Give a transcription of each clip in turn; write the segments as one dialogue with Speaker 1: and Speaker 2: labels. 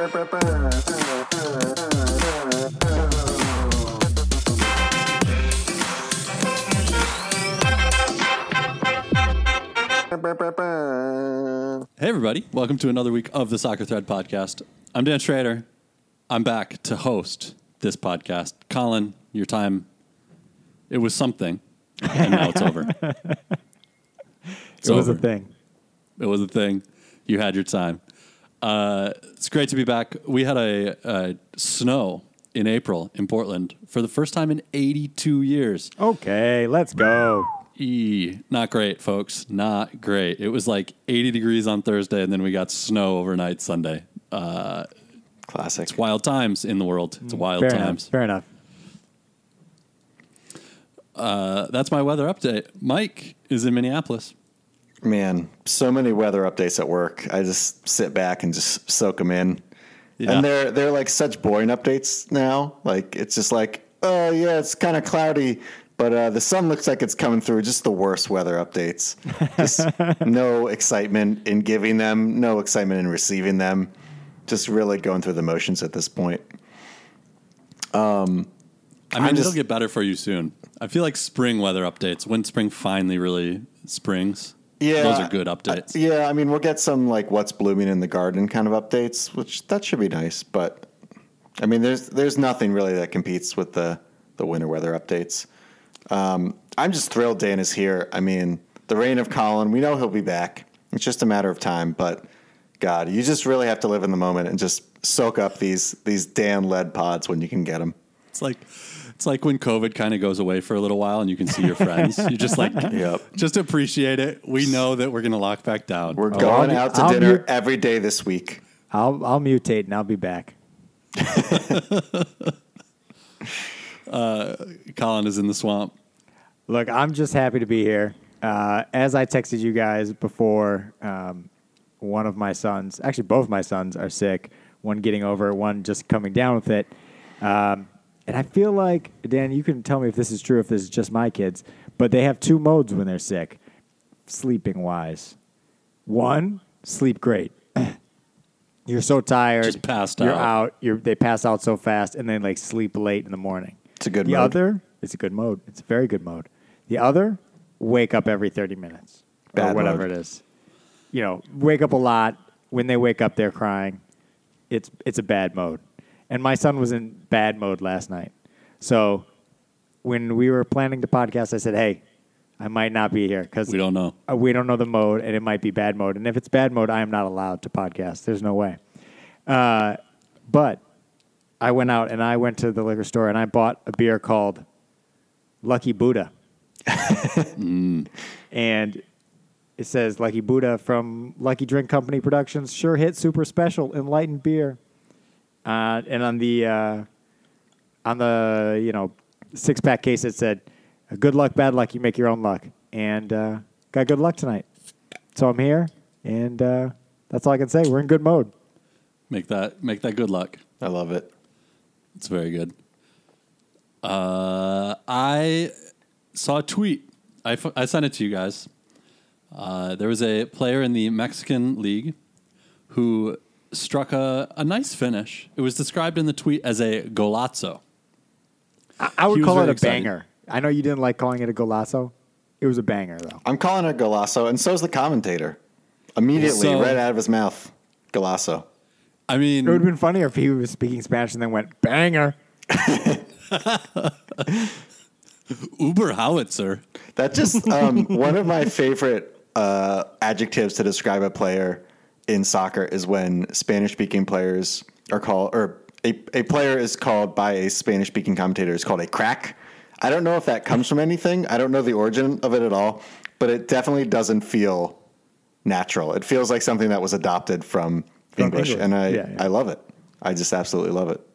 Speaker 1: Hey, everybody. Welcome to another week of the Soccer Thread podcast. I'm Dan Schrader. I'm back to host this podcast. Colin, your time, it was something, and now it's over. It's
Speaker 2: it was
Speaker 1: over.
Speaker 2: a thing.
Speaker 1: It was a thing. You had your time. Uh, it's great to be back. We had a, a snow in April in Portland for the first time in 82 years.
Speaker 2: Okay, let's go.
Speaker 1: E, not great, folks. Not great. It was like 80 degrees on Thursday, and then we got snow overnight Sunday. Uh,
Speaker 3: Classic.
Speaker 1: it's wild times in the world. It's wild
Speaker 2: Fair
Speaker 1: times.
Speaker 2: enough. Fair enough.
Speaker 1: Uh, that's my weather update. Mike is in Minneapolis.
Speaker 3: Man, so many weather updates at work. I just sit back and just soak them in.
Speaker 1: Yeah.
Speaker 3: And they're they're like such boring updates now. Like it's just like, oh yeah, it's kind of cloudy, but uh, the sun looks like it's coming through. Just the worst weather updates. Just no excitement in giving them, no excitement in receiving them. Just really going through the motions at this point.
Speaker 1: I mean,
Speaker 3: I'm
Speaker 1: it'll get better for you soon. I feel like spring weather updates, when spring finally really springs,
Speaker 3: Yeah,
Speaker 1: those are good updates.
Speaker 3: Yeah, I mean, we'll get some like what's blooming in the garden kind of updates, which that should be nice. But I mean, there's there's nothing really that competes with the the winter weather updates. Um, I'm just thrilled Dan is here. I mean, the reign of Colin, we know he'll be back. It's just a matter of time. But God, you just really have to live in the moment and just soak up these these Dan led pods when you can get them.
Speaker 1: It's like it's like when COVID kind of goes away for a little while and you can see your friends. You just like
Speaker 3: Yep.
Speaker 1: just appreciate it. We know that we're gonna lock back down.
Speaker 3: We're
Speaker 2: Oh,
Speaker 3: going out to
Speaker 2: I'll
Speaker 3: dinner
Speaker 2: mute-
Speaker 3: every day this week.
Speaker 2: I'll I'll mutate and I'll be back.
Speaker 1: Colin is in the swamp.
Speaker 2: Look, I'm just happy to be here. Uh, as I texted you guys before, um, one of my sons, actually both my sons, are sick. One getting over, it, one just coming down with it. Um, and I feel like Dan, you can tell me if this is true, if this is just my kids, but they have two modes when they're sick, sleeping wise. One, sleep great. You're so tired,
Speaker 1: Just passed
Speaker 2: you're
Speaker 1: out.
Speaker 2: out. You're they pass out so fast, and then like sleep late in the morning.
Speaker 3: It's a good
Speaker 2: The
Speaker 3: mode.
Speaker 2: other, it's a good mode. It's a very good mode. The other, wake up every 30 minutes or whatever
Speaker 3: mode.
Speaker 2: it is. You know, wake up a lot. When they wake up, they're crying. It's it's a bad mode. And my son was in bad mode last night. So when we were planning the podcast, I said, "Hey, I might not be here because
Speaker 1: We don't know.
Speaker 2: uh, we don't know the mode, and it might be bad mode. And if it's bad mode, I am not allowed to podcast. There's no way. Uh, but I went out and I went to the liquor store and I bought a beer called Lucky Buddha. And it says Lucky Buddha from Lucky Drink Company Productions. Sure hit, super special, enlightened beer. Uh, and on the uh, on the you know six pack case, it said, "Good luck, bad luck. You make your own luck." And uh, got good luck tonight. So I'm here, and uh, that's all I can say. We're in good mode.
Speaker 1: Make that make that good luck.
Speaker 3: I love it.
Speaker 1: It's very good. Uh, I saw a tweet. I, f- I sent it to you guys. Uh, there was a player in the Mexican league who struck a, a nice finish. It was described in the tweet as a golazo.
Speaker 2: I, I would call it a
Speaker 1: excited.
Speaker 2: banger. I know you didn't like calling it a golazo. It was a banger though.
Speaker 3: I'm calling it Golasso, and so is the commentator. Immediately,
Speaker 1: So-
Speaker 3: right out of his mouth, Golasso.
Speaker 1: I mean,
Speaker 2: It would have been funnier if he was speaking Spanish and then went banger.
Speaker 1: Uber howitzer.
Speaker 3: That just um, one of my favorite uh, adjectives to describe a player in soccer is when Spanish-speaking players are called, or a, a player is called by a Spanish-speaking commentator is called a crack. I don't know if that comes from anything. I don't know the origin of it at all, but it definitely doesn't feel natural. It feels like something that was adopted from,
Speaker 2: From
Speaker 3: English,
Speaker 2: English.
Speaker 3: and I
Speaker 2: Yeah, yeah.
Speaker 3: I love it. I just absolutely love it.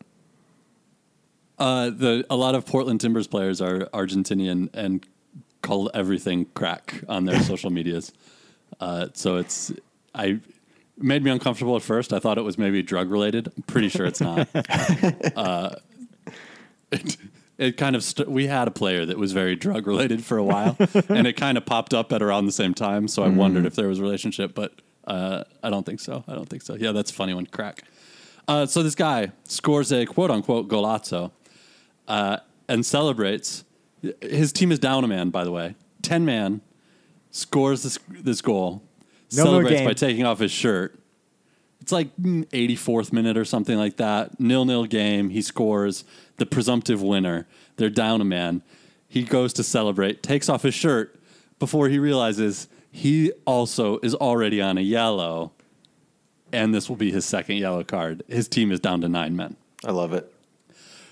Speaker 1: Uh, the a lot of Portland Timbers players are Argentinian and call everything crack on their social medias. Uh, so it's I it made me uncomfortable at first. I thought it was maybe drug related. I'm pretty sure it's not. uh, it, it kind of st- we had a player that was very drug related for a while, and it kind of popped up at around the same time. So I wondered if there was a relationship, but uh, I don't think so. I don't think so. Yeah, that's a funny one. Crack. Uh, so this guy scores a quote unquote golazzo uh, and celebrates. His team is down a man, by the way. 10 man scores this, this goal,
Speaker 2: No
Speaker 1: celebrates by taking off his shirt. It's like mm, 84th minute or something like that. Nil nil game. He scores the presumptive winner. They're down a man. He goes to celebrate, takes off his shirt before he realizes he also is already on a yellow, and this will be his second yellow card. His team is down to nine men.
Speaker 3: I love it.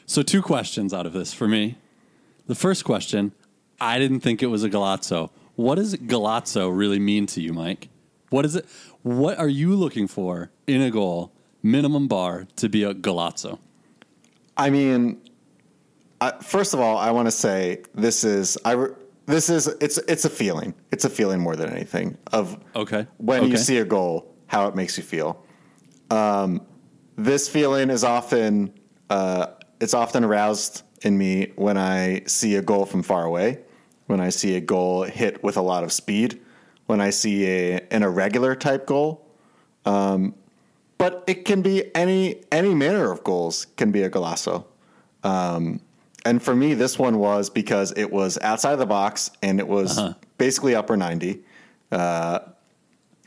Speaker 1: So, two questions out of this for me. The first question I didn't think it was a Galazzo. What does Galazzo really mean to you, Mike? What is it? What are you looking for in a goal, minimum bar, to be a Galazzo?
Speaker 3: I mean, I, first of all, I want to say this is I. re- This is it's it's a feeling. It's a feeling more than anything of
Speaker 1: Okay.
Speaker 3: when you see a goal, how it makes you feel. Um, this feeling is often uh, it's often aroused in me when I see a goal from far away, when I see a goal hit with a lot of speed, when I see a an irregular type goal. Um, but it can be any any manner of goals can be a golazo. Um, and for me, this one was because it was outside of the box and it was
Speaker 1: Uh-huh.
Speaker 3: basically upper ninety, uh,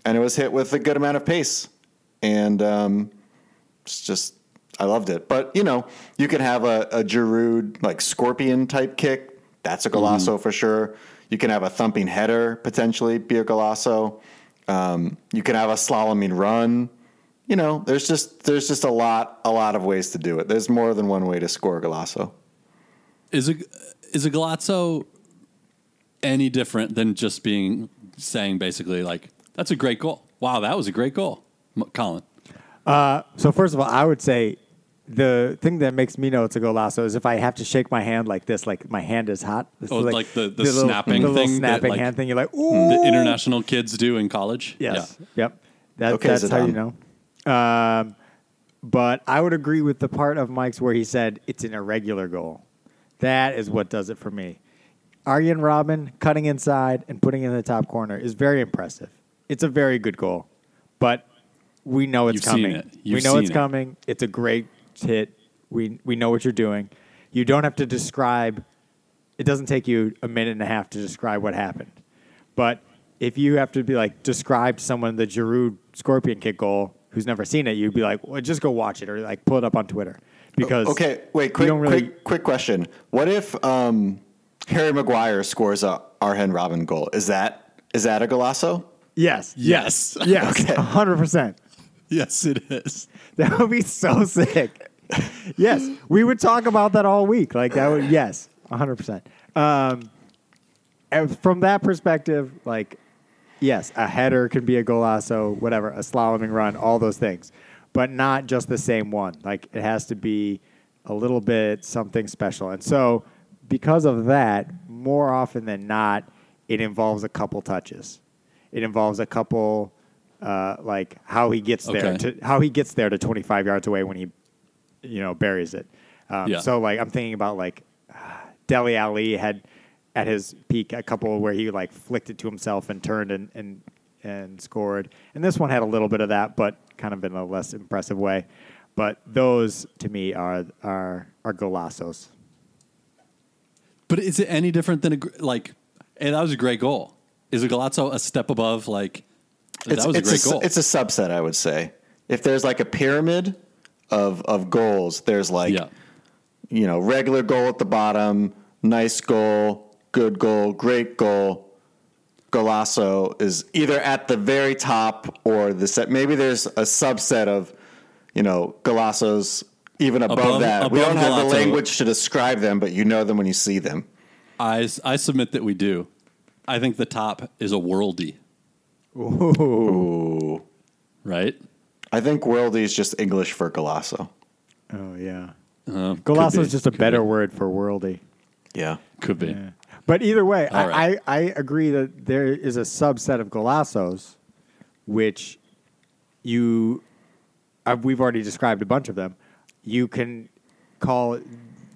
Speaker 3: and it was hit with a good amount of pace, and um, it's just I loved it. But you know, you could have a, a Giroud like scorpion type kick. That's a golazo for sure. You can have a thumping header potentially be a golazo. Um, you can have a slaloming run. You know, there's just there's just a lot a lot of ways to do it. There's more than one way to score a golazo.
Speaker 1: Is a is a Galazzo any different than just being saying basically like that's a great goal? Wow, that was a great goal, M- Colin.
Speaker 2: So first of all, I would say the thing that makes me know it's a golazo is if I have to shake my hand like this, like my hand is hot. This
Speaker 1: Oh,
Speaker 2: is
Speaker 1: like the- the
Speaker 2: little-
Speaker 1: snapping
Speaker 2: the little
Speaker 1: thing that,
Speaker 2: snapping
Speaker 1: like,
Speaker 2: hand thing. You're like, ooh,
Speaker 1: The international kids do in college.
Speaker 2: Yes. Yep. That,
Speaker 3: Okay,
Speaker 2: that's how you know. Um, but I would agree with the part of Mike's where he said it's an irregular goal. That is what does it for me. Arjen Robben cutting inside and putting it in the top corner is very impressive. It's a very good goal, but we know it's
Speaker 1: You've seen
Speaker 2: coming.
Speaker 1: it.
Speaker 2: we
Speaker 1: You've
Speaker 2: know
Speaker 1: seen
Speaker 2: it's
Speaker 1: it.
Speaker 2: coming. It's a great hit. We we know what you're doing. You don't have to describe. It doesn't take you a minute and a half to describe what happened. But if you have to be like describe to someone the Giroud scorpion kick goal who's never seen it, you'd be like, well, just go watch it or like pull it up on Twitter because
Speaker 3: Okay, wait, quick,
Speaker 2: really-
Speaker 3: quick, quick question. What if um, Harry Maguire scores a Arjen Robben goal? Is that is that a golazo?
Speaker 2: yes,
Speaker 1: Yes.
Speaker 2: yes, hundred percent.
Speaker 1: Yes, it is.
Speaker 2: That would be so sick. yes, we would talk about that all week. Like that would yes, hundred percent. Um, and from that perspective, like yes, a header can be a golazo, whatever, a slaloming run, all those things, but not just the same one. Like it has to be a little bit something special. And so, because of that, more often than not, it involves a couple touches. It involves a couple, uh, like how he gets there
Speaker 1: Okay.
Speaker 2: to how he gets there to 25 yards away when he, you know, buries it. Um,
Speaker 1: Yeah.
Speaker 2: So like I'm thinking about like Dele Alli had at his peak a couple where he like flicked it to himself and turned and and and scored. And this one had a little bit of that, but kind of in a less impressive way. But those to me are are are golazos.
Speaker 1: But is it any different than a like? Hey, that was a great goal. Is a golazo a step above? Like that was a
Speaker 3: it's
Speaker 1: great
Speaker 3: a,
Speaker 1: goal.
Speaker 3: It's a subset, I would say. If there's like a pyramid of of goals, there's like
Speaker 1: yeah.
Speaker 3: you know regular goal at the bottom, nice goal, good goal, great goal. Golasso is either at the very top or the set. Maybe there's a subset of you know Golazos even above,
Speaker 1: Above-
Speaker 3: that. we don't have the language to describe them, but you know them when you see them.
Speaker 1: I I submit that we do. I think the top is a worldie,
Speaker 3: Ooh.
Speaker 1: right?
Speaker 3: I think worldie is just English for Golasso.
Speaker 2: Oh yeah.
Speaker 1: Uh, could
Speaker 2: Golasso is just a
Speaker 1: could
Speaker 2: better
Speaker 1: be,
Speaker 2: word for worldy.
Speaker 3: Yeah.
Speaker 1: Could be.
Speaker 2: Yeah. But either way, I,
Speaker 1: right.
Speaker 2: I, I agree that there is a subset of golazos, which you, uh, we've already described a bunch of them. You can call,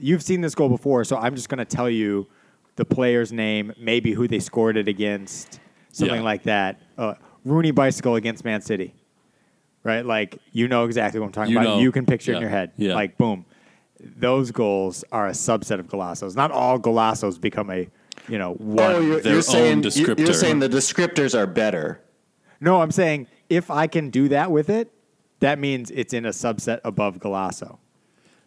Speaker 2: you've seen this goal before, so I'm just going to tell you the player's name, maybe who they scored it against, something
Speaker 1: Yeah.
Speaker 2: like that. Uh, Rooney bicycle against Man City. right? Like you know exactly what I'm talking
Speaker 1: You
Speaker 2: about.
Speaker 1: know.
Speaker 2: You can picture it in your head.
Speaker 1: Yeah.
Speaker 2: Like boom. Those goals are a subset of Golazos. Not all Golazos become a, you know, one.
Speaker 3: Oh, you're,
Speaker 1: their
Speaker 3: you're
Speaker 1: own
Speaker 3: saying you- you're saying the descriptors are better.
Speaker 2: No, I'm saying if I can do that with it, that means it's in a subset above Golasso.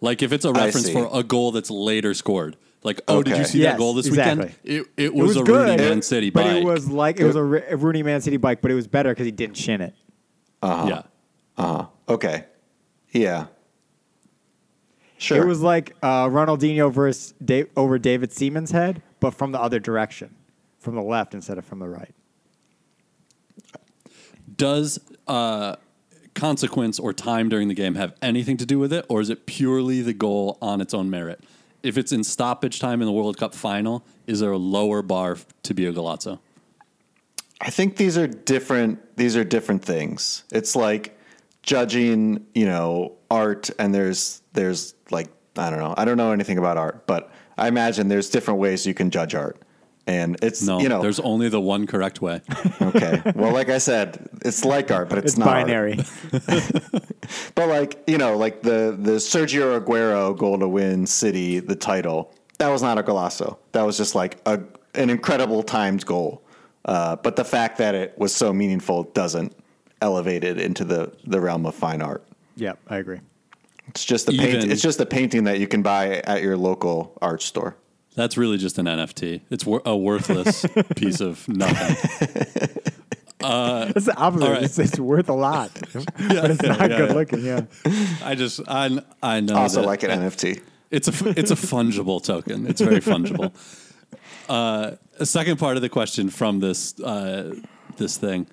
Speaker 1: Like if it's a reference
Speaker 3: see.
Speaker 1: for a goal that's later scored. Like, oh, did you see
Speaker 2: Yes,
Speaker 1: that goal this
Speaker 2: exactly.
Speaker 1: weekend? It, it,
Speaker 2: It
Speaker 1: was,
Speaker 2: was
Speaker 1: a
Speaker 2: good,
Speaker 1: Rooney Man City
Speaker 2: but
Speaker 1: bike.
Speaker 2: it was like it was a, a Rooney Man City bike, but it was better because he didn't shin it.
Speaker 1: yeah.
Speaker 3: Uh-huh. Okay. Yeah. Sure.
Speaker 2: It was like uh, Ronaldinho versus da- over David Seaman's head, but from the other direction, from the left instead of from the right.
Speaker 1: Does uh, consequence or time during the game have anything to do with it, or is it purely the goal on its own merit? If it's in stoppage time in the World Cup final, is there a lower bar to be a Galazzo?
Speaker 3: I think these are different. These are different things. It's like judging, you know, art, and there's there's like I don't know. I don't know anything about art, but I imagine there's different ways you can judge art, and it's
Speaker 1: No,
Speaker 3: you know
Speaker 1: there's only the one correct way.
Speaker 3: okay. Well, like I said, it's like art, but it's,
Speaker 2: It's
Speaker 3: not
Speaker 2: binary.
Speaker 3: But like you know, like the the Sergio Aguero goal to win City the title, that was not a golazo. That was just like a an incredible timed goal. Uh, but the fact that it was so meaningful doesn't elevate it into the the realm of fine art.
Speaker 2: yep, I agree.
Speaker 3: It's just a paint. It's just a painting that you can buy at your local art store.
Speaker 1: That's really just an NFT. It's wor- a worthless piece of nothing.
Speaker 2: It's the opposite.
Speaker 1: all right.
Speaker 2: It's, it's worth a lot, but it's not
Speaker 1: yeah,
Speaker 2: good
Speaker 1: yeah.
Speaker 2: looking. Yeah.
Speaker 1: I just I I know
Speaker 3: Also,
Speaker 1: that-
Speaker 3: like an NFT.
Speaker 1: It's a it's a fungible token. It's very fungible. Uh, a second part of the question from this uh, this thing: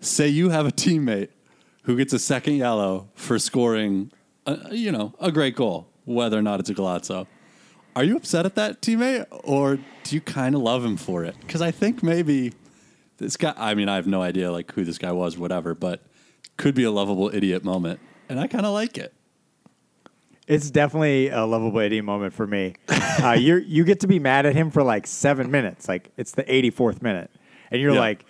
Speaker 1: Say you have a teammate who gets a second yellow for scoring, a, you know, a great goal, whether or not it's a Galazzo. Are you upset at that teammate, or do you kind of love him for it? Because I think maybe this guy. I mean, I have no idea like who this guy was, whatever, but could be a lovable idiot moment, and I kind of like it.
Speaker 2: It's definitely a lovable idiot moment for me. Uh, you you get to be mad at him for like seven minutes. Like it's the 84th minute, and you're
Speaker 1: Yeah.
Speaker 2: like,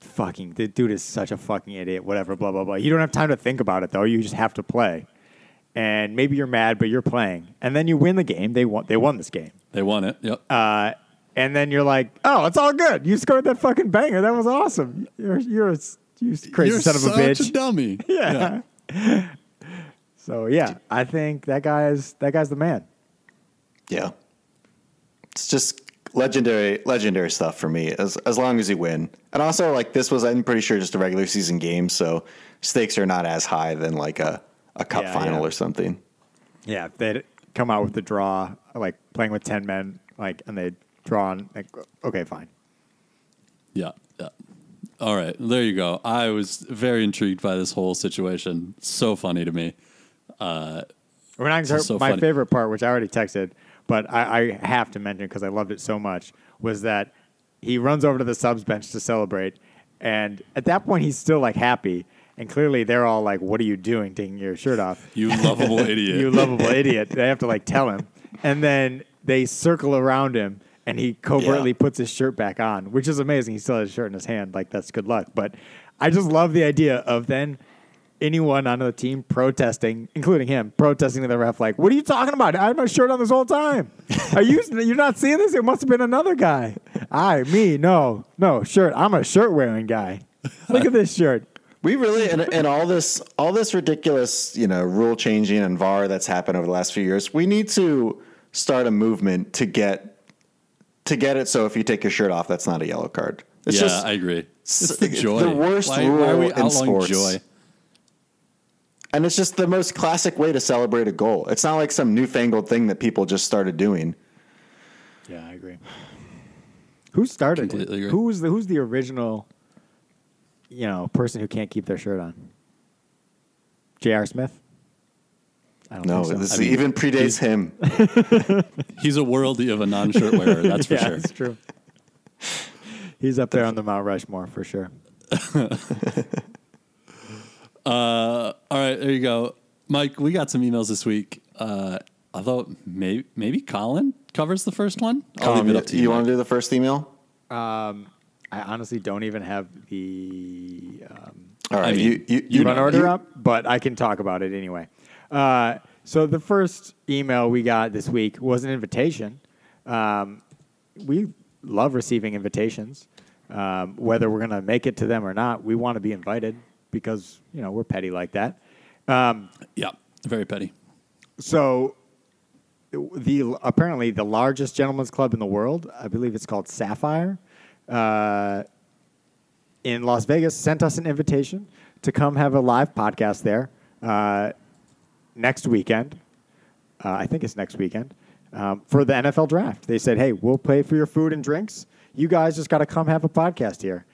Speaker 2: "Fucking, the dude is such a fucking idiot." Whatever, blah blah blah. You don't have time to think about it though. You just have to play, and maybe you're mad, but you're playing, and then you win the game. They won. They won this game,
Speaker 1: They won it. Yep.
Speaker 2: uh, and then you're like, "Oh, it's all good. You scored that fucking banger. That was awesome. You're you're a, s- you crazy
Speaker 1: You're
Speaker 2: son of a
Speaker 1: such
Speaker 2: bitch."
Speaker 1: a dummy.
Speaker 2: yeah. So yeah, I think that guy is that guy's the man.
Speaker 3: Yeah. It's just legendary legendary stuff for me as as long as you win. And also like this was I'm pretty sure just a regular season game, so stakes are not as high than like a, a cup
Speaker 2: Yeah,
Speaker 3: final
Speaker 2: yeah.
Speaker 3: or something.
Speaker 2: Yeah, they'd come out with the draw, like playing with ten men, like and they'd draw on, like okay, fine.
Speaker 1: Yeah. Yeah. All right. There you go. I was very intrigued by this whole situation. So funny to me.
Speaker 2: Uh, when I
Speaker 1: is so
Speaker 2: my
Speaker 1: funny.
Speaker 2: favorite part, which I already texted, but I, I have to mention because I loved it so much, was that he runs over to the subs bench to celebrate, and at that point he's still like happy, and clearly they're all like, "What are you doing, taking your shirt off?"
Speaker 1: You lovable idiot.
Speaker 2: you lovable idiot. They have to like tell him. And then they circle around him and he covertly
Speaker 3: Yeah.
Speaker 2: puts his shirt back on, which is amazing. He still has his shirt in his hand. Like that's good luck. But I just love the idea of then anyone on the team protesting, including him, protesting to the ref, like, what are you talking about? I had my shirt on this whole time. Are you you're not seeing this? It must have been another guy. I, me, no, no, shirt. I'm a shirt wearing guy. Look at this shirt.
Speaker 3: We really and, and all this all this ridiculous, you know, rule changing and VAR that's happened over the last few years, we need to start a movement to get to get it so if you take your shirt off, that's not a yellow card. It's
Speaker 1: yeah,
Speaker 3: just
Speaker 1: I agree. It's
Speaker 3: it's
Speaker 1: the
Speaker 3: the worst
Speaker 1: why, why are we
Speaker 3: rule in sports.
Speaker 1: joy?
Speaker 3: And it's just the most classic way to celebrate a goal. It's not like some newfangled thing that people just started doing.
Speaker 2: Yeah, I agree. Who started
Speaker 1: Completely
Speaker 2: it?
Speaker 1: agree.
Speaker 2: Who's the Who's the original, you know, a person who can't keep their shirt on? J.R. Smith. I don't
Speaker 3: No,
Speaker 2: so.
Speaker 3: this
Speaker 1: I mean,
Speaker 3: even predates him.
Speaker 1: He's a worldie of a non-shirt wearer. That's for
Speaker 2: yeah,
Speaker 1: sure.
Speaker 2: that's true. He's up there on the Mount Rushmore for sure.
Speaker 1: Uh, all right, there you go, Mike. We got some emails this week. Uh, although maybe maybe Colin covers the first one. I'll
Speaker 3: Um,
Speaker 1: leave it up to you.
Speaker 3: you want to do the first email?
Speaker 2: Um, I honestly don't even have the. Um,
Speaker 3: All right,
Speaker 1: I mean,
Speaker 3: you you,
Speaker 1: you
Speaker 2: run
Speaker 1: know,
Speaker 2: order
Speaker 3: you-
Speaker 2: up, but I can talk about it anyway. Uh, so the first email we got this week was an invitation. Um, we love receiving invitations, um, whether we're going to make it to them or not. We want to be invited because you know we're petty like that. Um,
Speaker 1: Yeah, very petty.
Speaker 2: so the apparently the largest gentlemen's club in the world, I believe it's called Sapphire, uh, in Las Vegas, sent us an invitation to come have a live podcast there uh, next weekend. Uh, I think it's next weekend um, for the NFL draft. They said, "Hey, we'll pay for your food and drinks. You guys just got to come have a podcast here."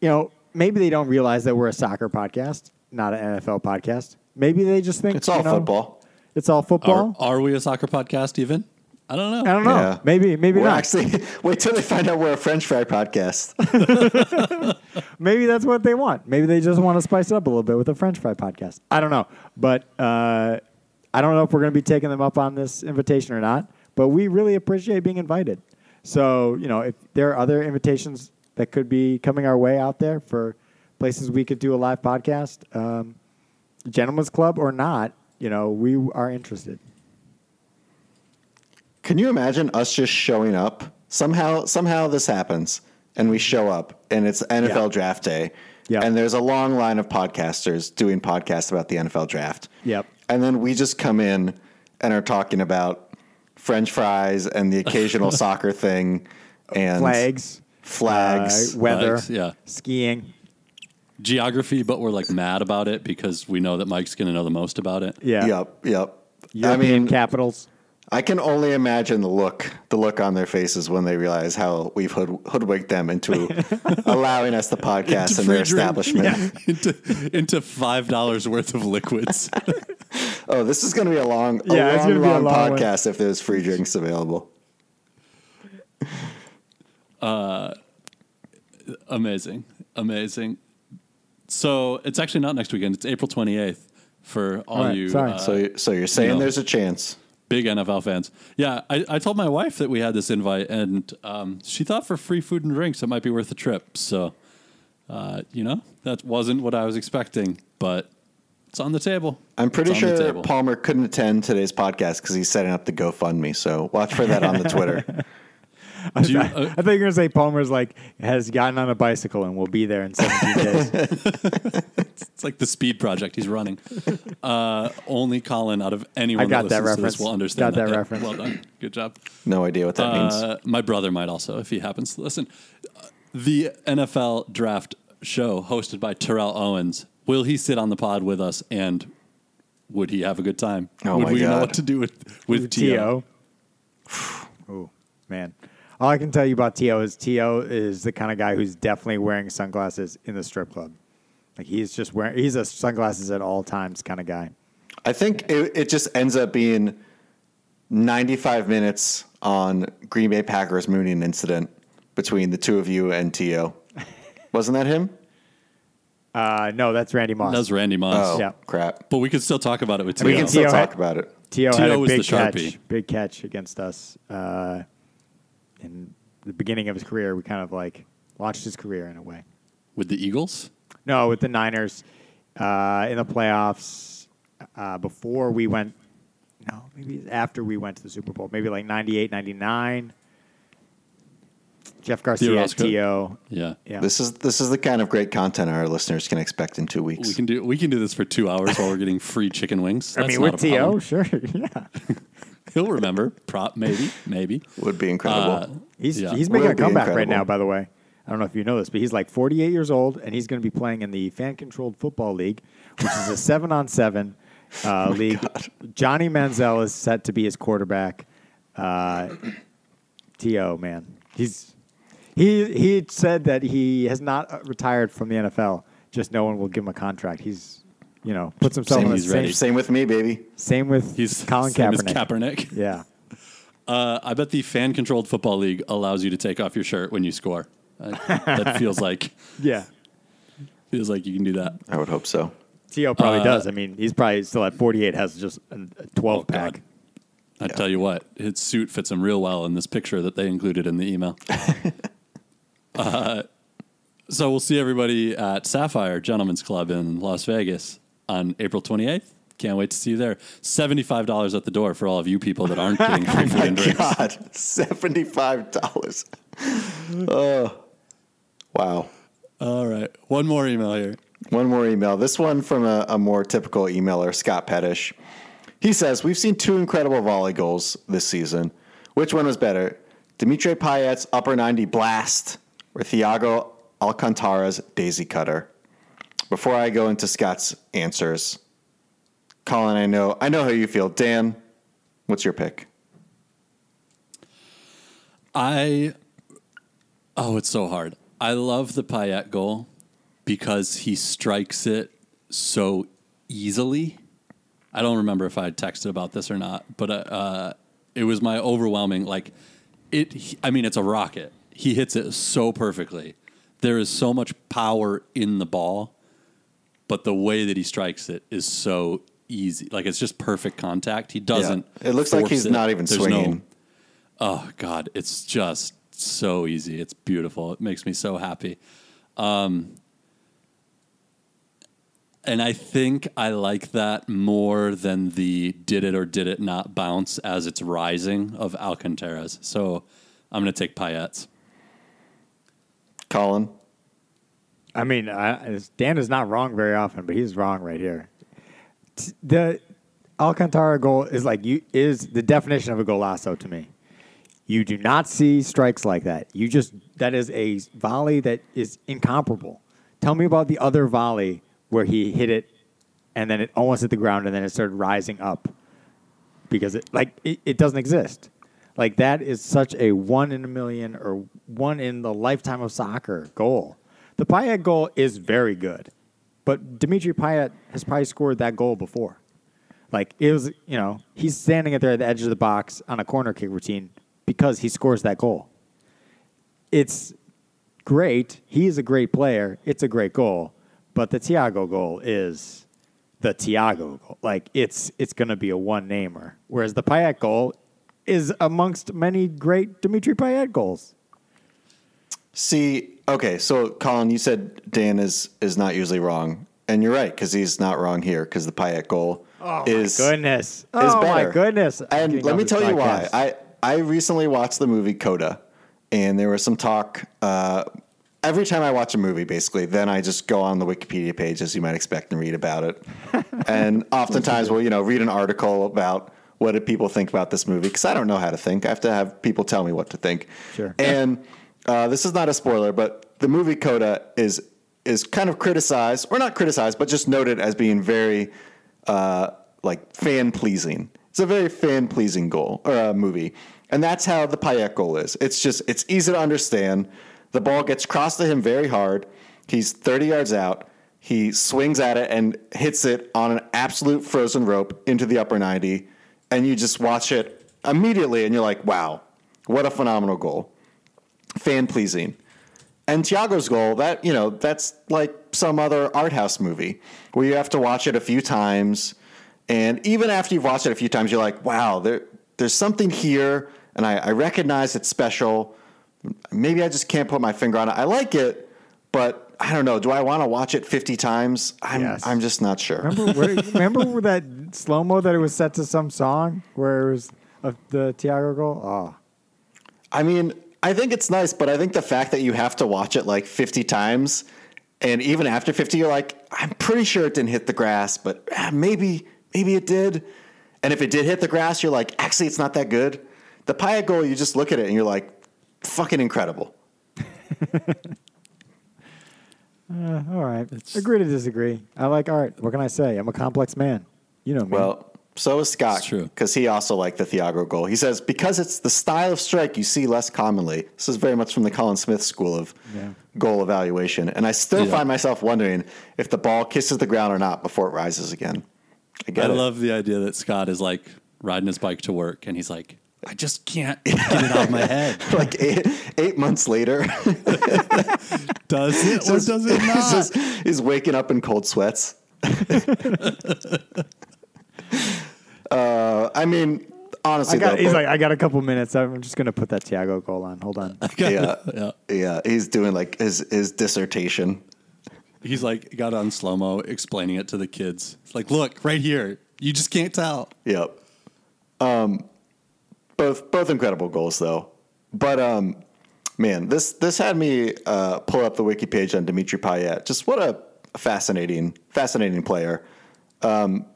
Speaker 2: You know, maybe they don't realize that we're a soccer podcast, not an NFL podcast. Maybe they just think
Speaker 3: It's all
Speaker 2: you know,
Speaker 3: football.
Speaker 2: It's all
Speaker 1: Are,
Speaker 2: football.
Speaker 1: are we a soccer podcast even? I don't know.
Speaker 2: I don't know.
Speaker 3: Yeah.
Speaker 2: Maybe, maybe
Speaker 3: We're
Speaker 2: not.
Speaker 3: actually wait till they find out we're a French fry podcast.
Speaker 2: maybe that's what they want. Maybe they just want to spice it up a little bit with a French fry podcast. I don't know, but uh, I don't know if we're going to be taking them up on this invitation or not. But we really appreciate being invited. So you know, if there are other invitations that could be coming our way out there for places we could do a live podcast, um, gentlemen's club or not, you know, we are interested.
Speaker 3: Can you imagine us just showing up? Somehow, somehow this happens, and we show up, and it's NFL
Speaker 2: Yeah.
Speaker 3: Draft Day,
Speaker 2: Yeah.
Speaker 3: and there's a long line of podcasters doing podcasts about the NFL Draft.
Speaker 2: Yep.
Speaker 3: And then we just come in and are talking about French fries and the occasional soccer thing, and
Speaker 2: Flags,
Speaker 3: flags.
Speaker 2: uh, weather,
Speaker 1: Flags, yeah.
Speaker 2: skiing.
Speaker 1: Geography, but we're like mad about it because we know that Mike's going to know the most about it.
Speaker 2: Yeah.
Speaker 3: Yep, yep. I mean,
Speaker 2: capitals.
Speaker 3: I can only imagine the look, the look on their faces when they realize how we've hood, hoodwinked them into allowing us the podcast
Speaker 1: Into
Speaker 3: in their
Speaker 1: free drink.
Speaker 3: establishment.
Speaker 1: into into five dollars worth of liquids.
Speaker 3: Oh, this is going to be a long, a
Speaker 2: Yeah, it's
Speaker 3: long,
Speaker 2: be a
Speaker 3: long,
Speaker 2: long one.
Speaker 3: podcast if there's free drinks available.
Speaker 1: Uh, amazing, amazing. So it's actually not next weekend. It's April twenty eighth for all
Speaker 2: All right,
Speaker 1: you
Speaker 2: sorry.
Speaker 1: uh,
Speaker 3: So, you- so you're saying
Speaker 1: know.
Speaker 3: there's a chance?
Speaker 1: Big NFL fans. Yeah, I, I told my wife that we had this invite, and um, she thought for free food and drinks it might be worth a trip. So, uh, you know, that wasn't what I was expecting, but it's on the table.
Speaker 3: I'm pretty sure. Palmer couldn't attend today's podcast because he's setting up the GoFundMe. So watch for that on the Twitter.
Speaker 1: Do you,
Speaker 2: I
Speaker 1: uh,
Speaker 2: thought you were going to say Palmer's like has gotten on a bicycle and will be there in 17 days.
Speaker 1: it's like the speed project he's running. Uh, only Colin out of anyone
Speaker 2: I got
Speaker 1: that
Speaker 2: that
Speaker 1: listens to this
Speaker 2: reference.
Speaker 1: will understand
Speaker 2: Got that
Speaker 1: Yeah,
Speaker 2: reference.
Speaker 1: Well done. Good job.
Speaker 3: No idea what that means.
Speaker 1: Uh, my brother might also, if he happens to listen. Uh, The NFL draft show hosted by Terrell Owens. Will he sit on the pod with us and would he have a good time?
Speaker 3: Oh
Speaker 1: would
Speaker 3: my
Speaker 1: we know what to do with with T.O.?
Speaker 2: Oh, man. All I can tell you about T.O. is T.O. is the kind of guy who's definitely wearing sunglasses in the strip club. Like he's just wearing, he's a sunglasses at all times kind of guy.
Speaker 3: I think it, it just ends up being 95 minutes on Green Bay Packers mooning incident between the two of you and Tio. Wasn't that him?
Speaker 2: Uh, no, that's Randy Moss.
Speaker 1: That's Randy Moss.
Speaker 3: Oh,
Speaker 2: Yeah.
Speaker 3: crap.
Speaker 1: But we could still talk about it with
Speaker 3: We can still
Speaker 2: had-
Speaker 3: talk about it.
Speaker 2: T.O. had a big catch,
Speaker 1: Sharpie.
Speaker 2: big catch against us uh, in the beginning of his career. We kind of like launched his career in a way.
Speaker 1: with the Eagles.
Speaker 2: No, with the Niners uh, in the playoffs uh, before we went. No, maybe after we went to the Super Bowl. Maybe like 98, 99. Jeff Garcia, T.O.
Speaker 1: Yeah.
Speaker 2: Yeah.
Speaker 3: This is this is the kind of great content our listeners can expect in two weeks.
Speaker 1: We can do we can do this for two hours while we're getting free chicken wings.
Speaker 2: I
Speaker 1: That's
Speaker 2: mean,
Speaker 1: not
Speaker 2: with
Speaker 1: a
Speaker 2: T.O.,
Speaker 1: problem.
Speaker 2: sure. Yeah.
Speaker 1: He'll remember. Prop maybe, maybe.
Speaker 3: Would be incredible.
Speaker 1: Uh,
Speaker 2: He's,
Speaker 1: Yeah.
Speaker 2: he's making
Speaker 3: Will
Speaker 2: a comeback right now, by the way. I don't know if you know this, but he's like 48 years old, and he's going to be playing in the fan controlled football league, which is a seven on seven uh, league. Johnny Manziel is set to be his quarterback. Uh, T.O., man. He's, he, he said that he has not uh, retired from the NFL, just no one will give him a contract. He's, you know, puts himself
Speaker 3: same,
Speaker 2: in the
Speaker 1: he's
Speaker 2: same,
Speaker 1: ready.
Speaker 3: same with me, baby.
Speaker 2: same with
Speaker 1: He's
Speaker 2: Colin
Speaker 1: same as
Speaker 2: Kaepernick.
Speaker 1: Kaepernick.
Speaker 2: Yeah.
Speaker 1: Uh, I bet the fan controlled football league allows you to take off your shirt when you score. Uh, that feels like
Speaker 2: Yeah.
Speaker 1: feels like you can do that.
Speaker 3: I would hope so.
Speaker 2: T.O. probably
Speaker 1: Uh,
Speaker 2: does. I mean, he's probably still at 48, has just a a 12
Speaker 1: Oh,
Speaker 2: pack.
Speaker 1: God. I tell you what, his suit fits him real well in this picture that they included in the email. uh, So we'll see everybody at Sapphire Gentlemen's Club in Las Vegas on April 28th. Can't wait to see you there. $75 at the door for all of you people that aren't getting free food and oh drinks.
Speaker 3: God, seventy-five dollars. oh, wow.
Speaker 1: All right. One more email here.
Speaker 3: One more email. This one from a, a more typical emailer, Scott Pettish. He says, We've seen two incredible volley goals this season. Which one was better? Dimitri Payet's upper 90 blast or Thiago Alcantara's daisy cutter? Before I go into Scott's answers, Colin, I know I know how you feel. Dan, what's your pick?
Speaker 1: I oh, it's so hard. I love the Payet goal because he strikes it so easily. I don't remember if I texted about this or not, but uh, uh, it was my overwhelming like it. I mean, it's a rocket. He hits it so perfectly. There is so much power in the ball, but the way that he strikes it is so easy. Like it's just perfect contact. He doesn't.
Speaker 3: It looks like he's
Speaker 1: it.
Speaker 3: not even
Speaker 1: There's no-
Speaker 3: swinging.
Speaker 1: Oh God, it's just so easy. It's beautiful. It makes me so happy. Um, and I think I like that more than the did it or did it not bounce as it's rising of Alcantara's. So I'm going to take Payet's.
Speaker 3: Colin?
Speaker 2: I mean, I, Dan is not wrong very often, but he's wrong right here. The Alcantara goal is like you is the definition of a golazo to me. You do not see strikes like that. You just that is a volley that is incomparable. Tell me about the other volley where he hit it and then it almost hit the ground and then it started rising up because it like it, it doesn't exist. Like that is such a one in a million or one in the lifetime of soccer goal. The Payet goal is very good, but Dimitri Payet has probably scored that goal before. Like it was, you know, he's standing at there at the edge of the box on a corner kick routine because he scores that goal. It's great. He's a great player. It's a great goal, but the Thiago goal is the Thiago goal. Like it's it's going to be a one namer. Whereas the Payet goal is amongst many great Dimitri Payet goals.
Speaker 3: See, okay, so Colin, you said Dan is is not usually wrong, and you're right because he's not wrong here because the Payet goal
Speaker 2: Oh
Speaker 3: is
Speaker 2: my goodness!
Speaker 3: is
Speaker 2: oh
Speaker 3: better.
Speaker 2: my goodness! I'm
Speaker 3: And let me
Speaker 2: this
Speaker 3: tell you why. I I recently watched the movie Coda, and there was some talk. Uh, every time I watch a movie, basically, then I just go on the Wikipedia page, as you might expect, and read about it. and oftentimes, we'll you know read an article about what did people think about this movie because I don't know how to think. I have to have people tell me what to think.
Speaker 2: Sure.
Speaker 3: And uh, this is not a spoiler, but the movie Coda is is kind of criticized, or not criticized, but just noted as being very uh, like fan pleasing. It's a very fan pleasing goal or uh, movie, and that's how the Payet goal is. It's just it's easy to understand. The ball gets crossed to him very hard. He's 30 yards out. He swings at it and hits it on an absolute frozen rope into the upper 90, and you just watch it immediately, and you're like, "Wow, what a phenomenal goal!" Fan pleasing. And Thiago's goal, that you know, that's like some other art house movie where you have to watch it a few times, and even after you've watched it a few times, you're like, "Wow, there, there's something here," and I, I recognize it's special. Maybe I just can't put my finger on it. I like it, but I don't know. Do I want to watch it 50 times? I'm,
Speaker 2: Yes.
Speaker 3: I'm just not sure.
Speaker 2: Remember, where, remember that slow mo that it was set to some song where it was of the Thiago goal? Oh,
Speaker 3: I mean, I think it's nice, but I think the fact that you have to watch it like 50 times, and even after 50, you're like, I'm pretty sure it didn't hit the grass, but ah, maybe, maybe it did. And if it did hit the grass, you're like, actually, it's not that good. The Payet goal, you just look at it and you're like, fucking incredible.
Speaker 2: uh, all right. Agree to disagree. I like art. What can I say? I'm a complex man. You know me.
Speaker 3: Well, so is Scott.
Speaker 1: It's true.
Speaker 3: Because he also liked the Thiago goal. He says, because it's the style of strike you see less commonly. This is very much from the Colin Smith school of
Speaker 2: Yeah.
Speaker 3: goal evaluation. And I still
Speaker 1: Yeah.
Speaker 3: find myself wondering if the ball kisses the ground or not before it rises again. I
Speaker 1: I love the idea that Scott is like riding his bike to work and he's like, I just can't get it out of my head.
Speaker 3: like eight, eight months later,
Speaker 1: Does it or does it not?
Speaker 3: just- he's waking up in cold sweats. uh, I mean, honestly,
Speaker 2: I got,
Speaker 3: though,
Speaker 2: he's like, I got a couple minutes. I'm just gonna put that Thiago goal on. Hold on.
Speaker 3: yeah,
Speaker 1: Yeah.
Speaker 3: yeah, he's doing like his his dissertation.
Speaker 1: He's like got on slow mo explaining it to the kids. It's like, look, right here. You just can't tell.
Speaker 3: Yep. Um, both both incredible goals though, but um, man, this this had me uh, pull up the wiki page on Dimitri Payet. Just what a fascinating fascinating player. Um,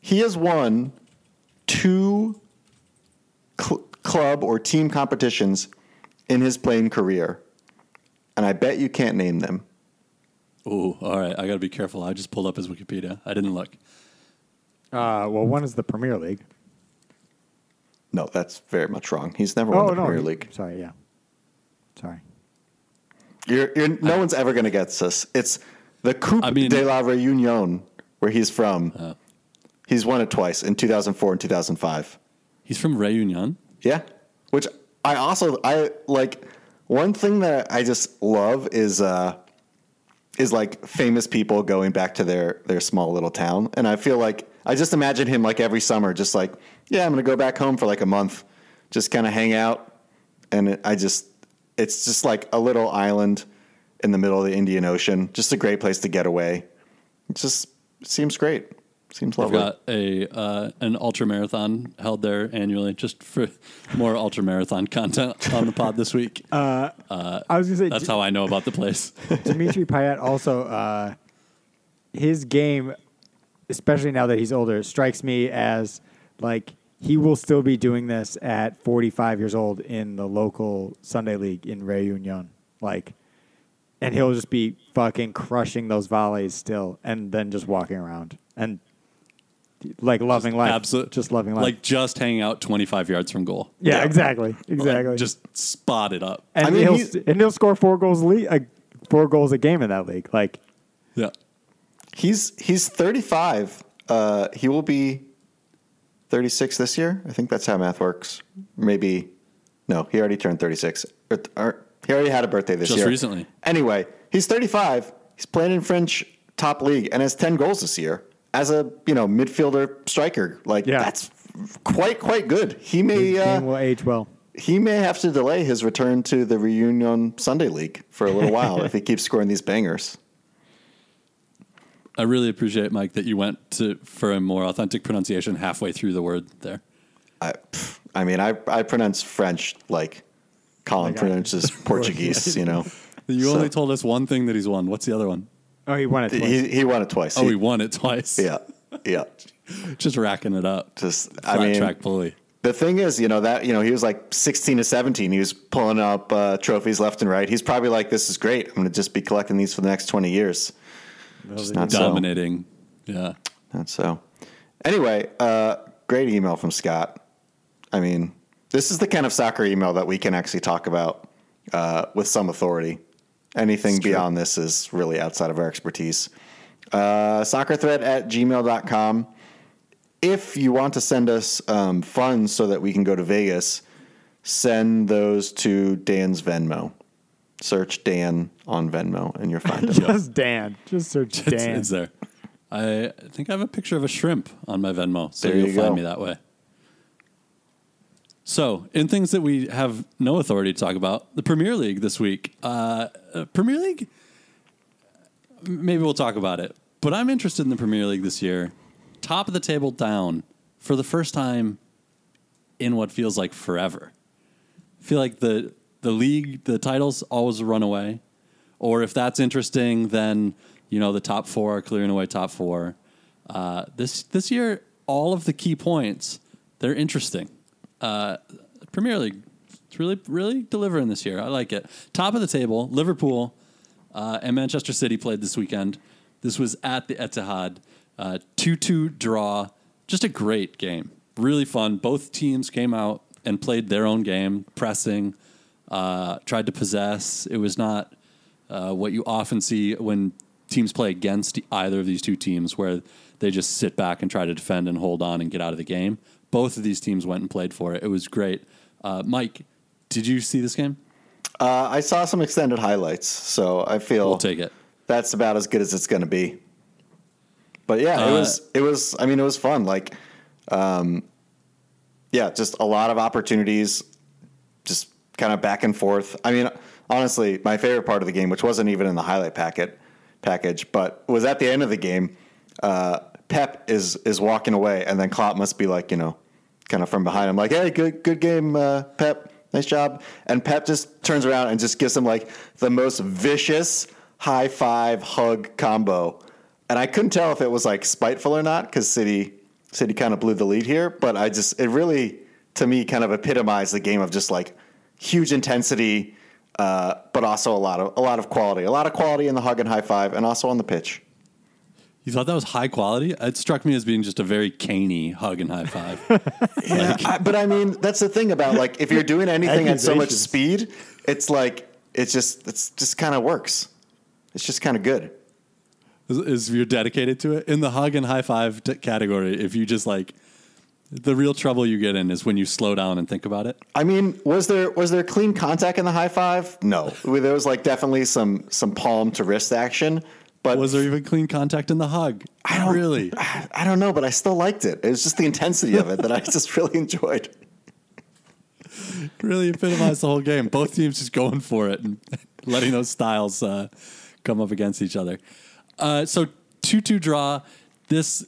Speaker 3: he has won two cl- club or team competitions in his playing career, and I bet you can't name them.
Speaker 1: Oh, all right. I got to be careful. I just pulled up his Wikipedia. I didn't look.
Speaker 2: Uh, well, one is the Premier League.
Speaker 3: No, that's very much wrong. He's never won
Speaker 2: Oh
Speaker 3: the
Speaker 2: no,
Speaker 3: Premier League.
Speaker 2: Sorry, yeah. Sorry.
Speaker 3: You're, you're, no one's ever going to get this. It's the Coupe
Speaker 1: I mean-
Speaker 3: de la Réunion, where he's from. He's won it twice in 2004 and 2005.
Speaker 1: He's from Réunion.
Speaker 3: Yeah, which I also I like. One thing that I just love is uh, is like famous people going back to their their small little town, and I feel like I just imagine him like every summer, just like yeah, I'm going to go back home for like a month, just kind of hang out, and it, I just it's just like a little island in the middle of the Indian Ocean, just a great place to get away. It just seems great. Seems
Speaker 1: They've got a uh, an ultra marathon held there annually, just for more ultra marathon content on the pod this week.
Speaker 2: I was gonna say
Speaker 1: That's how I know about the place.
Speaker 2: Dimitri Payet also uh, his game, especially now that he's older, strikes me as like he will still be doing this at 45 years old in the local Sunday league in Réunion, like, and he'll just be fucking crushing those volleys still, and then just walking around and like loving life,
Speaker 1: Absolutely,
Speaker 2: just loving life.
Speaker 1: Like just hanging out 25 yards from goal.
Speaker 2: yeah,
Speaker 3: Yeah.
Speaker 2: exactly,
Speaker 1: Like,
Speaker 2: exactly.
Speaker 1: just spot it up.
Speaker 2: and
Speaker 3: I mean,
Speaker 2: he'll
Speaker 3: he's-
Speaker 2: and he'll score four goals le- uh, four goals a game in that league, like.
Speaker 1: Yeah.
Speaker 3: He's he's 35. Uh, he will be 36 this year. I think that's how math works. Maybe no, he already turned 36. Or, or- he already had a birthday this
Speaker 1: Just
Speaker 3: year.
Speaker 1: recently.
Speaker 3: Anyway, he's 35. He's playing in French top league and has 10 goals this year as a you know midfielder striker. Like
Speaker 2: Yeah.
Speaker 3: that's quite quite good. He may
Speaker 2: His
Speaker 3: uh,
Speaker 2: game will age well.
Speaker 3: he may have to delay his return to the reunion Sunday league for a little while if he keeps scoring these bangers.
Speaker 1: I really appreciate Mike that you went to for a more authentic pronunciation halfway through the word there.
Speaker 3: I, I mean, I, I pronounce French like Colin
Speaker 2: Like
Speaker 3: pronounces Portuguese, you know.
Speaker 1: You
Speaker 3: So-
Speaker 1: only told us one thing that he's won. What's the other one?
Speaker 2: Oh, he won it twice.
Speaker 3: He, he won it twice.
Speaker 1: Oh,
Speaker 3: He-
Speaker 1: he won it twice.
Speaker 3: yeah, yeah.
Speaker 1: Just racking it up.
Speaker 3: Just,
Speaker 1: Flat
Speaker 3: I mean,
Speaker 1: track bully.
Speaker 3: the thing is, you know that you know he was like 16 to 17. He was pulling up uh, trophies left and right. He's probably like, "This is great. I'm going to just be collecting these for the next 20 years." Just not so.
Speaker 1: Dominating. Yeah.
Speaker 3: Not so. Anyway, uh, great email from Scott. I mean, this is the kind of soccer email that we can actually talk about uh, with some authority. Anything beyond this is really outside of our expertise. Uh, soccerthread at gmail.com. If you want to send us um, funds so that we can go to Vegas, send those to Dan's Venmo. Search Dan on Venmo and you'll find him.
Speaker 2: Just Dan. Just search
Speaker 1: It's,
Speaker 2: Dan.
Speaker 1: it's there. I think I have a picture of a shrimp on my Venmo, so
Speaker 3: There
Speaker 1: you'll
Speaker 3: you
Speaker 1: find me that way. So, in things that we have no authority to talk about, the Premier League this week. Uh, uh, Premier League, maybe we'll talk about it, but I'm interested in the Premier League this year. Top of the table down for the first time in what feels like forever. I feel like the the league, the titles always run away. Or if that's interesting, then you know the top four are clearing away top four. Uh, this this year, all of the key points they're interesting. Uh, Premier League, it's really really delivering this year. I like it. Top of the table, Liverpool uh, and Manchester City played this weekend. This was at the Etihad, uh, two two draw. Just a great game, really fun. Both teams came out and played their own game, pressing, uh, tried to possess. It was not what you often see when teams play against either of these two teams, where they just sit back and try to defend and hold on and get out of the game. Both of these teams went and played for it. It was great. Uh, Mike, did you see this game?
Speaker 3: Uh, I saw some extended highlights, so I feel
Speaker 1: We'll take it.
Speaker 3: that's about as good as it's going to be. But yeah, it
Speaker 1: Uh,
Speaker 3: was it was I mean it was fun. Like um yeah, just a lot of opportunities, just kind of back and forth. I mean, honestly, my favorite part of the game, which wasn't even in the highlight packet package, but was at the end of the game. Uh, Pep is is walking away, and then Klopp must be like, you know, kind of from behind him, like, "Hey, good good game, uh, Pep, nice job." And Pep just turns around and just gives him like the most vicious high five hug combo, and I couldn't tell if it was like spiteful or not because City City kind of blew the lead here, but I just it really to me kind of epitomized the game of just like huge intensity, uh, but also a lot of a lot of quality, a lot of quality in the hug and high five, and also on the pitch.
Speaker 1: You thought that was high quality? It struck me as being just a very caney hug and high five.
Speaker 3: Yeah, I, but I mean that's the thing about like if you're doing anything at so much speed, it's like it's just it's just kind of works. It's just kind of good.
Speaker 1: is, is you're dedicated to it in the hug and high five t- category. If you just like, the real trouble you get in is when you slow down and think about it.
Speaker 3: I mean, was there was there clean contact in the high five? No, there was like definitely some some palm to wrist action. But
Speaker 1: Was there even clean contact in the hug?
Speaker 3: I don't
Speaker 1: really.
Speaker 3: I, I don't know, but I still liked it. It was just the intensity of it that I just really enjoyed.
Speaker 1: really epitomized the whole game. Both teams just going for it and letting those styles uh, come up against each other. Uh, so two-two draw. This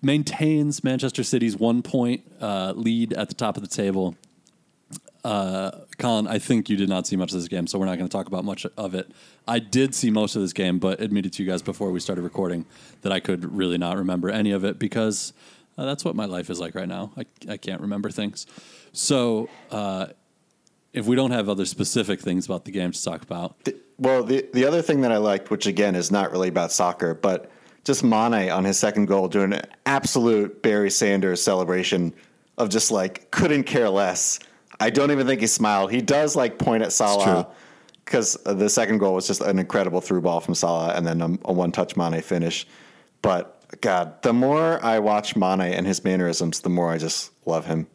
Speaker 1: maintains Manchester City's one point uh, lead at the top of the table. Uh, Colin, I think you did not see much of this game, so we're not going to talk about much of it. I did see most of this game, but admitted to you guys before we started recording that I could really not remember any of it because uh, that's what my life is like right now. I, I can't remember things. So uh, if we don't have other specific things about the game to talk about,
Speaker 3: The- Well, the the other thing that I liked, which again is not really about soccer, but just Mane on his second goal doing an absolute Barry Sanders celebration of just like couldn't care less. I don't even think he smiled. He does like point at Salah because the second goal was just an incredible through ball from Salah and then a, a one touch Mane finish. But God, the more I watch Mane and his mannerisms, the more I just love him.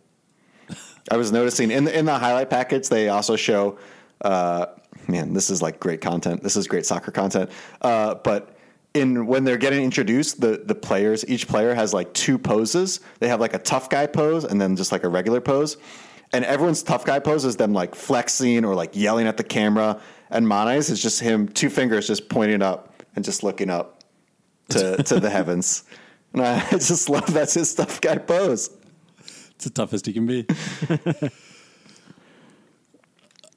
Speaker 3: I was noticing in the in the highlight packets they also show. Uh, man, this is like great content. This is great soccer content. Uh, but in when they're getting introduced, the the players each player has like two poses. They have like a tough guy pose and then just like a regular pose. And everyone's tough guy pose is them like flexing or like yelling at the camera. And Mane's is just him, two fingers just pointing up and just looking up to to the heavens. And I just love that's his tough guy pose.
Speaker 1: it's the toughest he can be.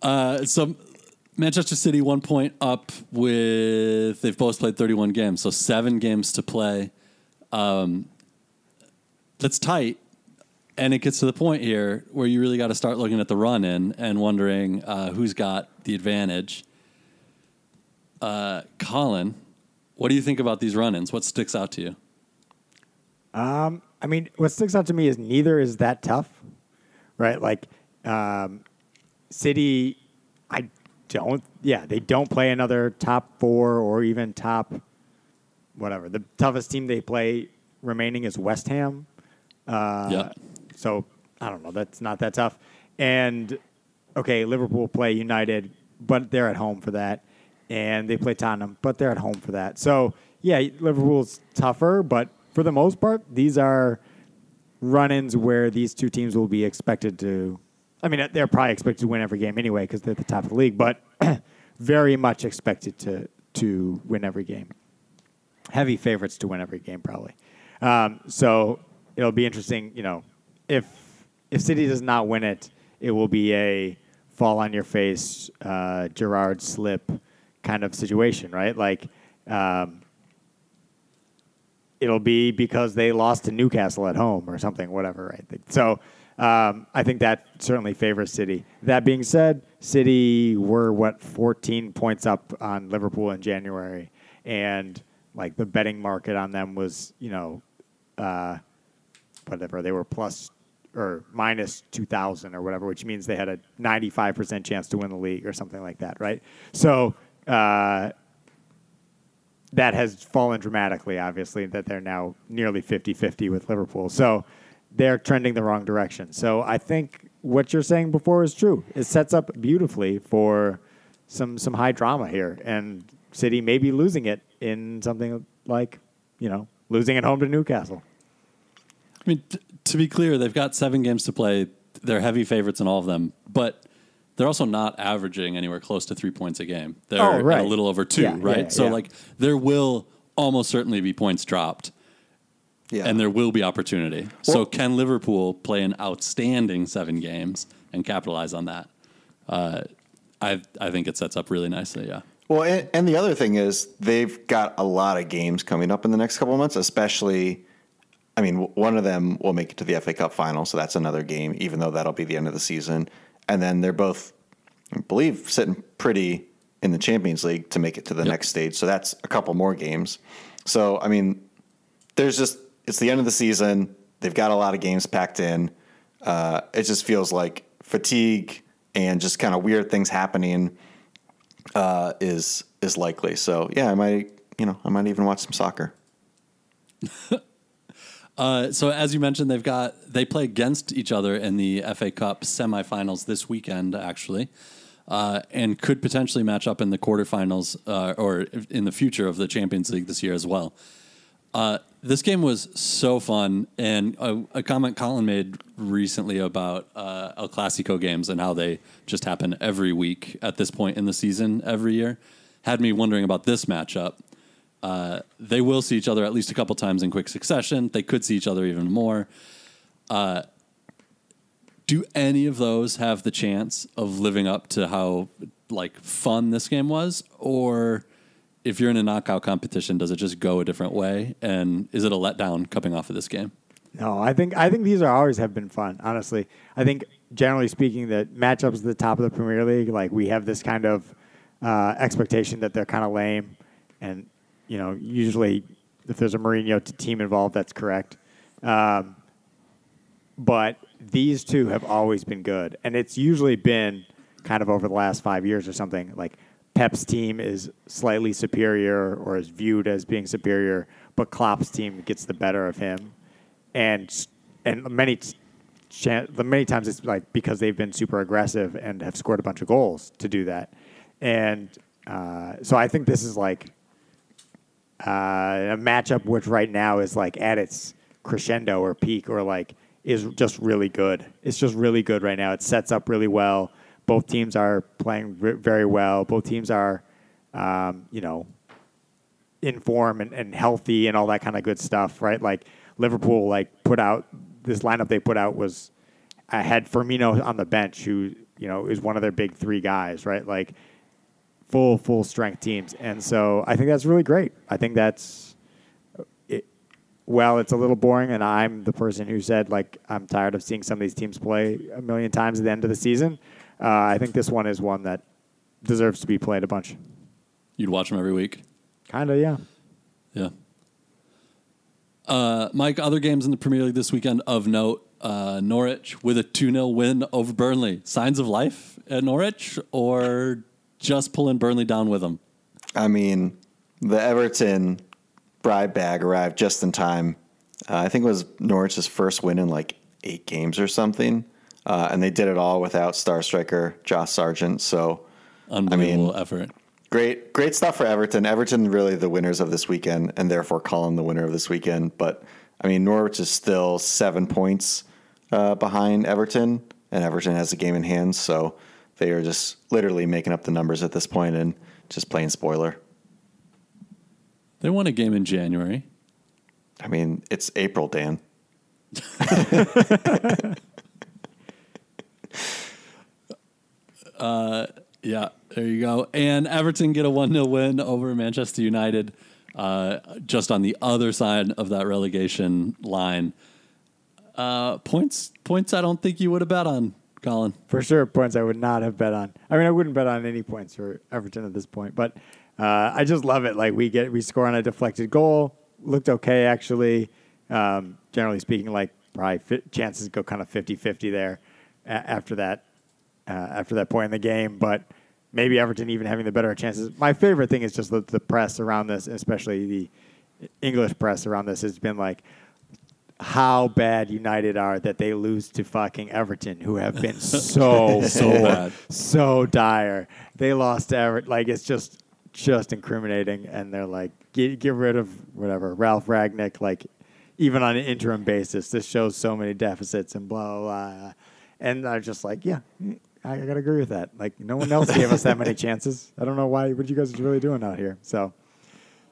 Speaker 1: uh, so Manchester City one point up with they've both played 31 games, so seven games to play. Um, that's tight, and it gets to the point here where you really got to start looking at the run in and wondering uh, who's got the advantage. Uh, Colin, what do you think about these run-ins? What sticks out to you?
Speaker 2: Um, I mean, what sticks out to me is neither is that tough, right? Like, um, City, I don't, yeah, they don't play another top four or even top, whatever. The toughest team they play remaining is West Ham. Uh,
Speaker 1: yeah,
Speaker 2: So I don't know. That's not that tough. And okay, Liverpool play United, but they're at home for that. And they play Tottenham, but they're at home for that. So yeah, Liverpool's tougher, but for the most part, these are run-ins where these two teams will be expected to. I mean, they're probably expected to win every game anyway because they're at the top of the league, but very much expected to to win every game. Heavy favorites to win every game, probably. Um, so it'll be interesting. You know, if if City does not win it, it will be a fall on your face, uh, Gerrard slip kind of situation, right? Like, um, it'll be because they lost to Newcastle at home or something, whatever, right? So um, I think that certainly favors City. That being said, City were what 14 points up on Liverpool in January, and like the betting market on them was, you know, uh, whatever they were plus or minus 2000 or whatever which means they had a 95% chance to win the league or something like that right? So uh, that has fallen dramatically obviously that they're now nearly 50-50 with liverpool. So they're trending the wrong direction. So i think what you're saying before is true. It sets up beautifully for some some high drama here and city may be losing it in something like you know losing at home to newcastle
Speaker 1: I mean, t- to be clear, they've got seven games to play. They're heavy favorites in all of them, but they're also not averaging anywhere close to three points a game. They're
Speaker 2: Oh, right.
Speaker 1: a little over two,
Speaker 2: Yeah,
Speaker 1: right?
Speaker 2: yeah,
Speaker 1: so
Speaker 2: yeah.
Speaker 1: like there will almost certainly be points dropped,
Speaker 3: Yeah.
Speaker 1: and there will be opportunity. so can Liverpool play an outstanding seven games and capitalize on that? Uh, I I think it sets up really nicely. Yeah.
Speaker 3: Well, and, and the other thing is they've got a lot of games coming up in the next couple of months, especially. I mean, one of them will make it to the FA Cup final, so that's another game, even though that'll be the end of the season. And then they're both, I believe, sitting pretty in the Champions League to make it to the
Speaker 1: Yep.
Speaker 3: next stage. So that's a couple more games. So, I mean, there's just, it's the end of the season. They've got a lot of games packed in. Uh, it just feels like fatigue and just kind of weird things happening uh, is is likely. So yeah, I might you know I might even watch some soccer.
Speaker 1: Uh, so as you mentioned, they've got they play against each other in the FA Cup semifinals this weekend, actually, uh, and could potentially match up in the quarterfinals uh, or in the future of the Champions League this year as well. Uh, this game was so fun, and a, a comment Colin made recently about uh, El Clasico games and how they just happen every week at this point in the season every year had me wondering about this matchup. Uh, they will see each other at least a couple times in quick succession. They could see each other even more. Uh, do any of those have the chance of living up to how like fun this game was, or if you're in a knockout competition, does it just go a different way? And is it a letdown coming off of this game?
Speaker 2: No, I think I think these are always have been fun. Honestly, I think generally speaking, that matchups at the top of the Premier League, like we have this kind of uh, expectation that they're kind of lame, and you know, usually if there's a Mourinho team involved, that's correct. Um, but these two have always been good, and it's usually been kind of over the last five years or something. Like Pep's team is slightly superior or is viewed as being superior, but Klopp's team gets the better of him, and and many the many times it's like because they've been super aggressive and have scored a bunch of goals to do that, and uh, so I think this is like uh, a matchup which right now is like at its crescendo or peak or like is just really good. It's just really good right now. It sets up really well. Both teams are playing very well. Both teams are, um, you know, in form and, and healthy and all that kind of good stuff, right? Like Liverpool, like put out this lineup they put out was I had Firmino on the bench, who you know is one of their big three guys, right? Like full full strength teams, and so I think that's really great. I think that's it. Well, it's a little boring, and I'm the person who said like I'm tired of seeing some of these teams play a million times at the end of the season. Uh, I think this one is one that deserves to be played a bunch.
Speaker 1: You'd watch them every week.
Speaker 2: Kind of, yeah.
Speaker 1: Yeah. Uh, Mike, other games in the Premier League this weekend of note uh, Norwich with a 2 0 win over Burnley. Signs of life at Norwich or just pulling Burnley down with them?
Speaker 3: I mean, the Everton bribe bag arrived just in time. Uh, I think it was Norwich's first win in like eight games or something, uh, and they did it all without star striker Josh Sargent. So
Speaker 1: Unbelievable effort.
Speaker 3: Great, great stuff for Everton. Everton really the winners of this weekend, and therefore Colin the winner of this weekend. But I mean, Norwich is still seven points uh, behind Everton, and Everton has a game in hand, so they are just literally making up the numbers at this point and just playing spoiler.
Speaker 1: They won a game in January.
Speaker 3: I mean, it's April, Dan.
Speaker 1: Yeah, there you go. And Everton get a 1 0 win over Manchester United, uh, just on the other side of that relegation line. Uh, points, points I don't think you would have bet on, Colin.
Speaker 2: For sure, points I would not have bet on. I mean, I wouldn't bet on any points for Everton at this point, but uh, I just love it. Like we get, we score on a deflected goal. Looked okay, actually. Um, generally speaking, like probably chances go kind of 50-50 there a- after that, uh, after that point in the game. But maybe Everton even having the better chances. My favorite thing is just the, the press around this, especially the English press around this, has been like, how bad United are that they lose to fucking Everton, who have been so
Speaker 1: So bad.
Speaker 2: so dire. They lost to Everton. Like it's just just incriminating, and they're like, get get rid of whatever Ralf Rangnick. Like even on an interim basis. This shows so many deficits and blah blah. blah. And I was just like, yeah, I, I gotta agree with that. Like no one else gave us that many chances. I don't know why. What you guys are really doing out here? So,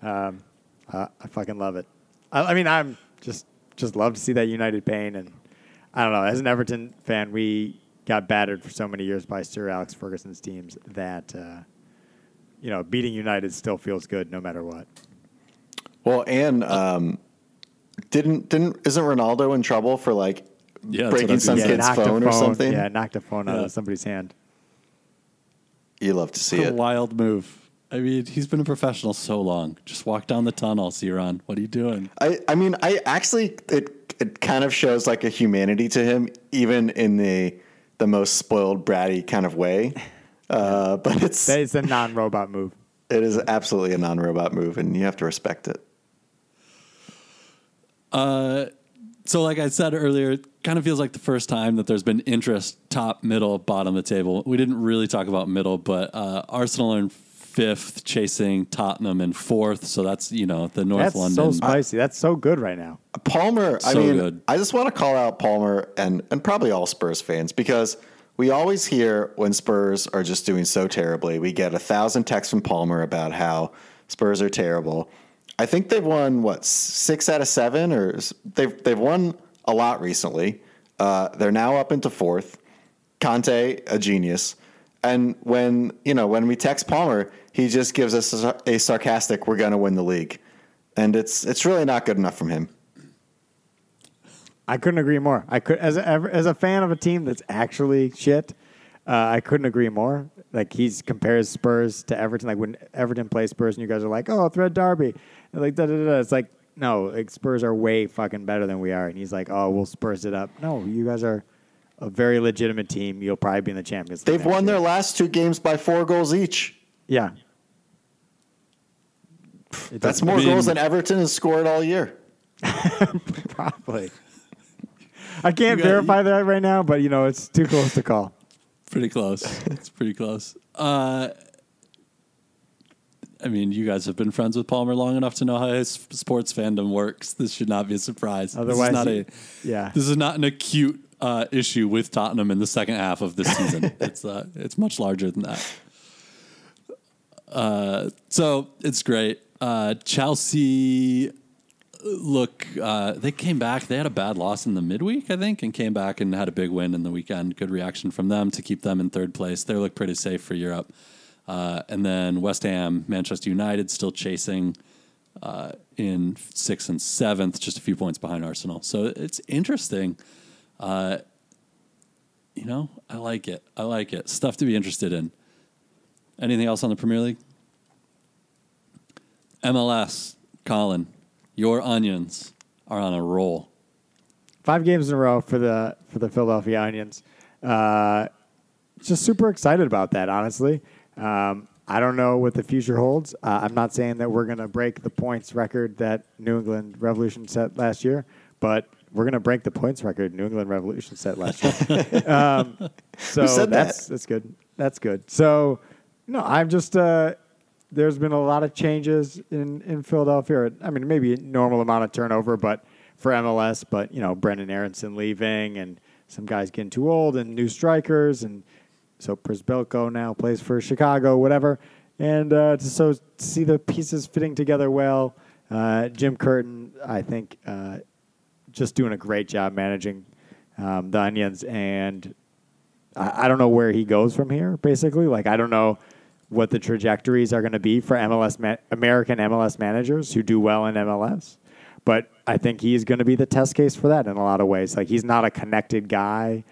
Speaker 2: um, uh, I fucking love it. I, I mean, I'm just just love to see that United pain, and I don't know. As an Everton fan, we got battered for so many years by Sir Alex Ferguson's teams that uh, you know beating United still feels good no matter what.
Speaker 3: Well, and um, didn't didn't isn't Ronaldo in trouble for like
Speaker 1: Yeah, that's what I
Speaker 3: breaking
Speaker 1: was
Speaker 3: some
Speaker 1: gonna
Speaker 3: kid's
Speaker 1: say.
Speaker 2: knocked a
Speaker 3: phone, or something?
Speaker 2: Yeah, knocked a phone out of somebody's hand.
Speaker 3: You love to see
Speaker 1: a
Speaker 3: it.
Speaker 1: wild move. I mean, he's been a professional so long. Just walk down the tunnel, Ciron. What are you doing?
Speaker 3: I, I mean, I actually it it kind of shows like a humanity to him, even in the the most spoiled bratty kind of way. Uh, but it's
Speaker 2: That is a non-robot move.
Speaker 3: it is absolutely a non-robot move, and you have to respect it.
Speaker 1: Uh, So, like I said earlier, it kind of feels like the first time that there's been interest top, middle, bottom of the table. We didn't really talk about middle, but uh, Arsenal are in fifth, chasing Tottenham in fourth. So that's you know the North
Speaker 2: That's
Speaker 1: London.
Speaker 2: so spicy. That's so good right now.
Speaker 3: Palmer, I
Speaker 1: So
Speaker 3: mean,
Speaker 1: good.
Speaker 3: I just want to call out Palmer and and probably all Spurs fans because we always hear when Spurs are just doing so terribly. We get a thousand texts from Palmer about how Spurs are terrible. I think they've won what six out of seven, or they've they've won a lot recently. Uh, they're now up into fourth. Conte, a genius. And when you know when we text Palmer, he just gives us a, a sarcastic, "We're going to win the league," and it's it's really not good enough from him.
Speaker 2: I couldn't agree more. I could as a, as a fan of a team that's actually shit. Uh, I couldn't agree more. Like he's compares Spurs to Everton. Like when Everton plays Spurs, and you guys are like, "Oh, thread derby," and like da da da. da. It's like no, like Spurs are way fucking better than we are. And he's like, "Oh, we'll Spurs it up." No, you guys are a very legitimate team. You'll probably be in the Champions League.
Speaker 3: They've won
Speaker 2: year.
Speaker 3: their last two games by four goals each.
Speaker 2: Yeah.
Speaker 3: That's more
Speaker 1: mean-
Speaker 3: goals than Everton has scored all year.
Speaker 2: probably. I can't
Speaker 1: You got-
Speaker 2: verify that right now, but you know it's too close to call.
Speaker 1: Pretty close. it's pretty close. Uh, I mean, you guys have been friends with Palmer long enough to know how his sports fandom works. This should not be a surprise.
Speaker 2: Otherwise,
Speaker 1: this is not
Speaker 2: he-
Speaker 1: a
Speaker 2: yeah.
Speaker 1: This is not an acute uh, issue with Tottenham in the second half of this season. it's uh, it's much larger than that. Uh, so it's great. Uh, Chelsea look, uh, they came back. They had a bad loss in the midweek, I think, and came back and had a big win in the weekend. Good reaction from them to keep them in third place. They look pretty safe for Europe. Uh, and then West Ham, Manchester United still chasing uh, in sixth and seventh, just a few points behind Arsenal. So it's interesting. Uh, you know, I like it. I like it. Stuff to be interested in. Anything else on the Premier League? MLS, Colin, your onions are on a roll.
Speaker 2: Five games in a row for the for the Philadelphia Onions. Uh, just super excited about that, honestly. Um, I don't know what the future holds. Uh, I'm not saying that we're going to break the points record that New England Revolution set last year, but we're going to break the points record New England Revolution set last year. um, so
Speaker 3: said
Speaker 2: that's
Speaker 3: that?
Speaker 2: that's good. That's good. So no, I'm just. Uh, there's been a lot of changes in, in Philadelphia. I mean, maybe normal amount of turnover, but for MLS, but you know, Brenden Aaronson leaving and some guys getting too old and new strikers, and so Przybylko now plays for Chicago, whatever. And uh, to, so to see the pieces fitting together well, uh, Jim Curtin, I think, uh, just doing a great job managing um, the Onions, and I, I don't know where he goes from here. Basically, like I don't know what the trajectories are going to be for MLS ma- American MLS managers who do well in MLS. But I think he's going to be the test case for that in a lot of ways. Like he's not a connected guy,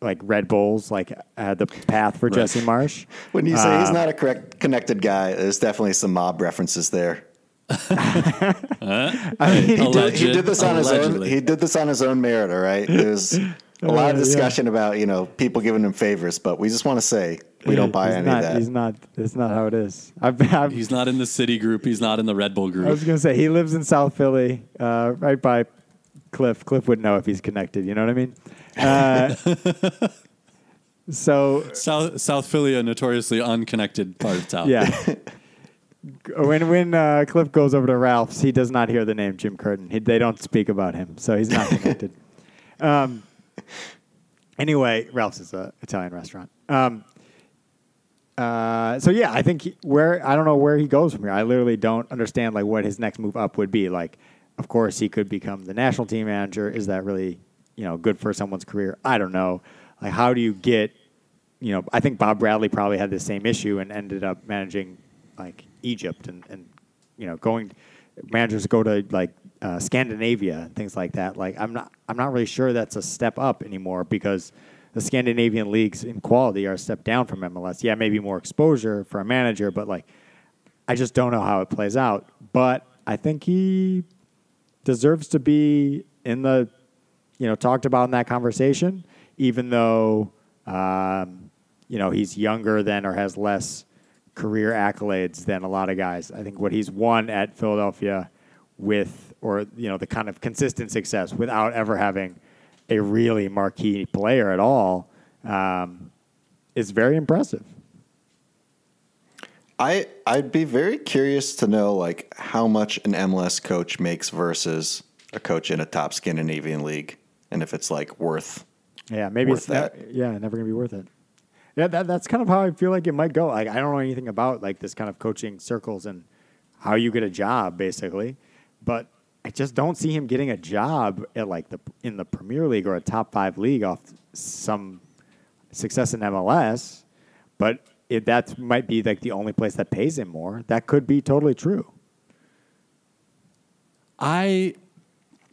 Speaker 2: like Red Bulls, like uh, the path for Jesse Marsch.
Speaker 3: When you say he's
Speaker 2: Um,
Speaker 3: not a correct connected guy, there's definitely some mob references there.
Speaker 2: I mean,
Speaker 3: He did, he did this on his own. He did this on his own merit. All right. There's a lot of
Speaker 2: Uh, yeah.
Speaker 3: discussion about you know people giving him favors, but we just want to say we don't buy
Speaker 2: he's
Speaker 3: any
Speaker 2: not,
Speaker 3: of
Speaker 2: He's not. It's not how it is. I've, I've,
Speaker 1: He's not in the City group. He's not in the Red Bull group.
Speaker 2: I was going to say he lives in South Philly, uh, right by Cliff. Cliff would know if he's connected. You know what I mean? Uh, so
Speaker 1: South South Philly, a notoriously unconnected part of town.
Speaker 2: yeah. when when uh, Cliff goes over to Ralph's, he does not hear the name Jim Curtin. He, they don't speak about him, so he's not connected. um, anyway, Ralph's is an Italian restaurant. Um, uh, so yeah, I think he, where I don't know where he goes from here. I literally don't understand like what his next move up would be. Like, of course, he could become the national team manager. Is that really you know good for someone's career? I don't know. Like, how do you get? You know, I think Bob Bradley probably had the same issue and ended up managing like Egypt and, and you know going managers go to like uh, Scandinavia and things like that. Like I'm not I'm not really sure that's a step up anymore because the Scandinavian leagues in quality are a step down from MLS. Yeah, maybe more exposure for a manager, but like I just don't know how it plays out. But I think he deserves to be in the you know talked about in that conversation, even though um, you know he's younger than or has less career accolades than a lot of guys. I think what he's won at Philadelphia with, or you know, the kind of consistent success without ever having a really marquee player at all, um, is very impressive.
Speaker 3: I I'd be very curious to know like how much an MLS coach makes versus a coach in a top Scandinavian league, and if it's like worth.
Speaker 2: Yeah, maybe
Speaker 3: worth
Speaker 2: it's that. yeah, never gonna be worth it. Yeah, that, that's kind of how I feel like it might go. Like I don't know anything about like this kind of coaching circles and how you get a job, basically. But I just don't see him getting a job at like the in the Premier League or a top five league off some success in MLS. But it, that might be like the only place that pays him more. That could be totally true.
Speaker 1: I,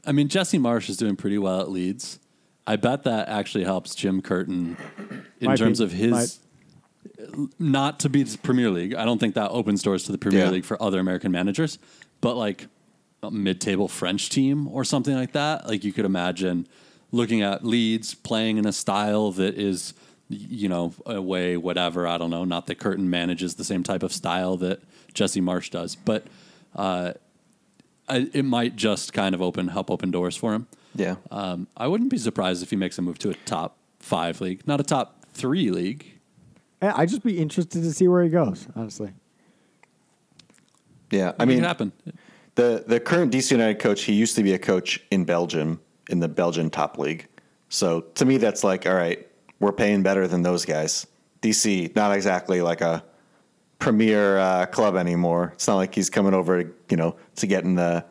Speaker 1: I mean, Jesse Marsch is doing pretty well at Leeds. I bet that actually helps Jim Curtin in
Speaker 2: Might
Speaker 1: terms
Speaker 2: be.
Speaker 1: of his not to be the Premier League. I don't think that opens doors to the Premier
Speaker 3: Yeah.
Speaker 1: League for other American managers, but like a mid-table French team or something like that. Like you could imagine looking at Leeds playing in a style that is, you know, a way whatever. I don't know. Not that Curtin manages the same type of style that Jesse Marsch does, but uh, I, it might just kind of open help open doors for him.
Speaker 3: Yeah.
Speaker 1: Um, I wouldn't be surprised if he makes a move to a top five league, not a top three league.
Speaker 2: I'd just be interested to see where he goes. Honestly,
Speaker 3: Yeah. I
Speaker 1: I mean,
Speaker 3: mean,
Speaker 1: it happen.
Speaker 3: The the current DC United coach, he used to be a coach in Belgium in the Belgian top league. So to me, that's like, all right, we're paying better than those guys. DC, not exactly like a premier uh, club anymore. It's not like he's coming over, you know, to get in the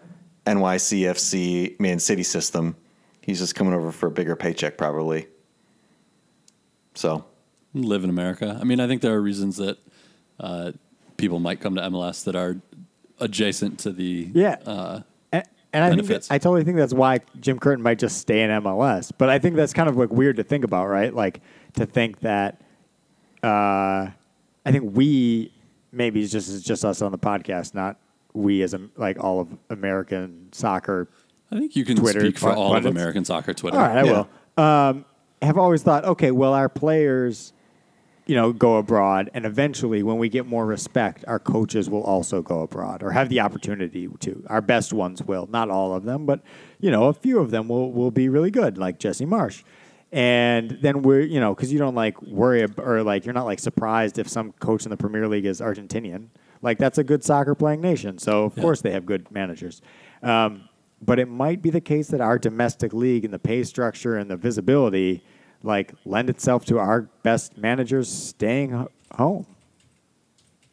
Speaker 3: NYCFC Man City system. He's just coming over for a bigger paycheck, probably. So
Speaker 1: Live in America. I mean, I think there are reasons that uh, people might come to MLS that are adjacent to the
Speaker 2: Yeah.
Speaker 1: Uh,
Speaker 2: and, and I think that. I totally think that's why Jim Curtin might just stay in MLS. But I think that's kind of like weird to think about, right? Like to think that uh, I think we maybe it's just it's just us on the podcast, not we as a, like all of American soccer.
Speaker 1: I think you can
Speaker 2: Twitter
Speaker 1: speak for all of. American soccer Twitter.
Speaker 2: All right, I
Speaker 3: Yeah.
Speaker 2: will. Um, have always thought, okay, well, our players, you know, go abroad, and eventually, when we get more respect, our coaches will also go abroad or have the opportunity to. Our best ones will, not all of them, but you know, a few of them will will be really good, like Jesse Marsch. And then we're, you know, because you don't like worry ab- or like you're not like surprised if some coach in the Premier League is Argentinian. Like that's a good soccer playing nation, so of
Speaker 1: Yeah.
Speaker 2: course they have good managers. Um, but it might be the case that our domestic league and the pay structure and the visibility like lend itself to our best managers staying home.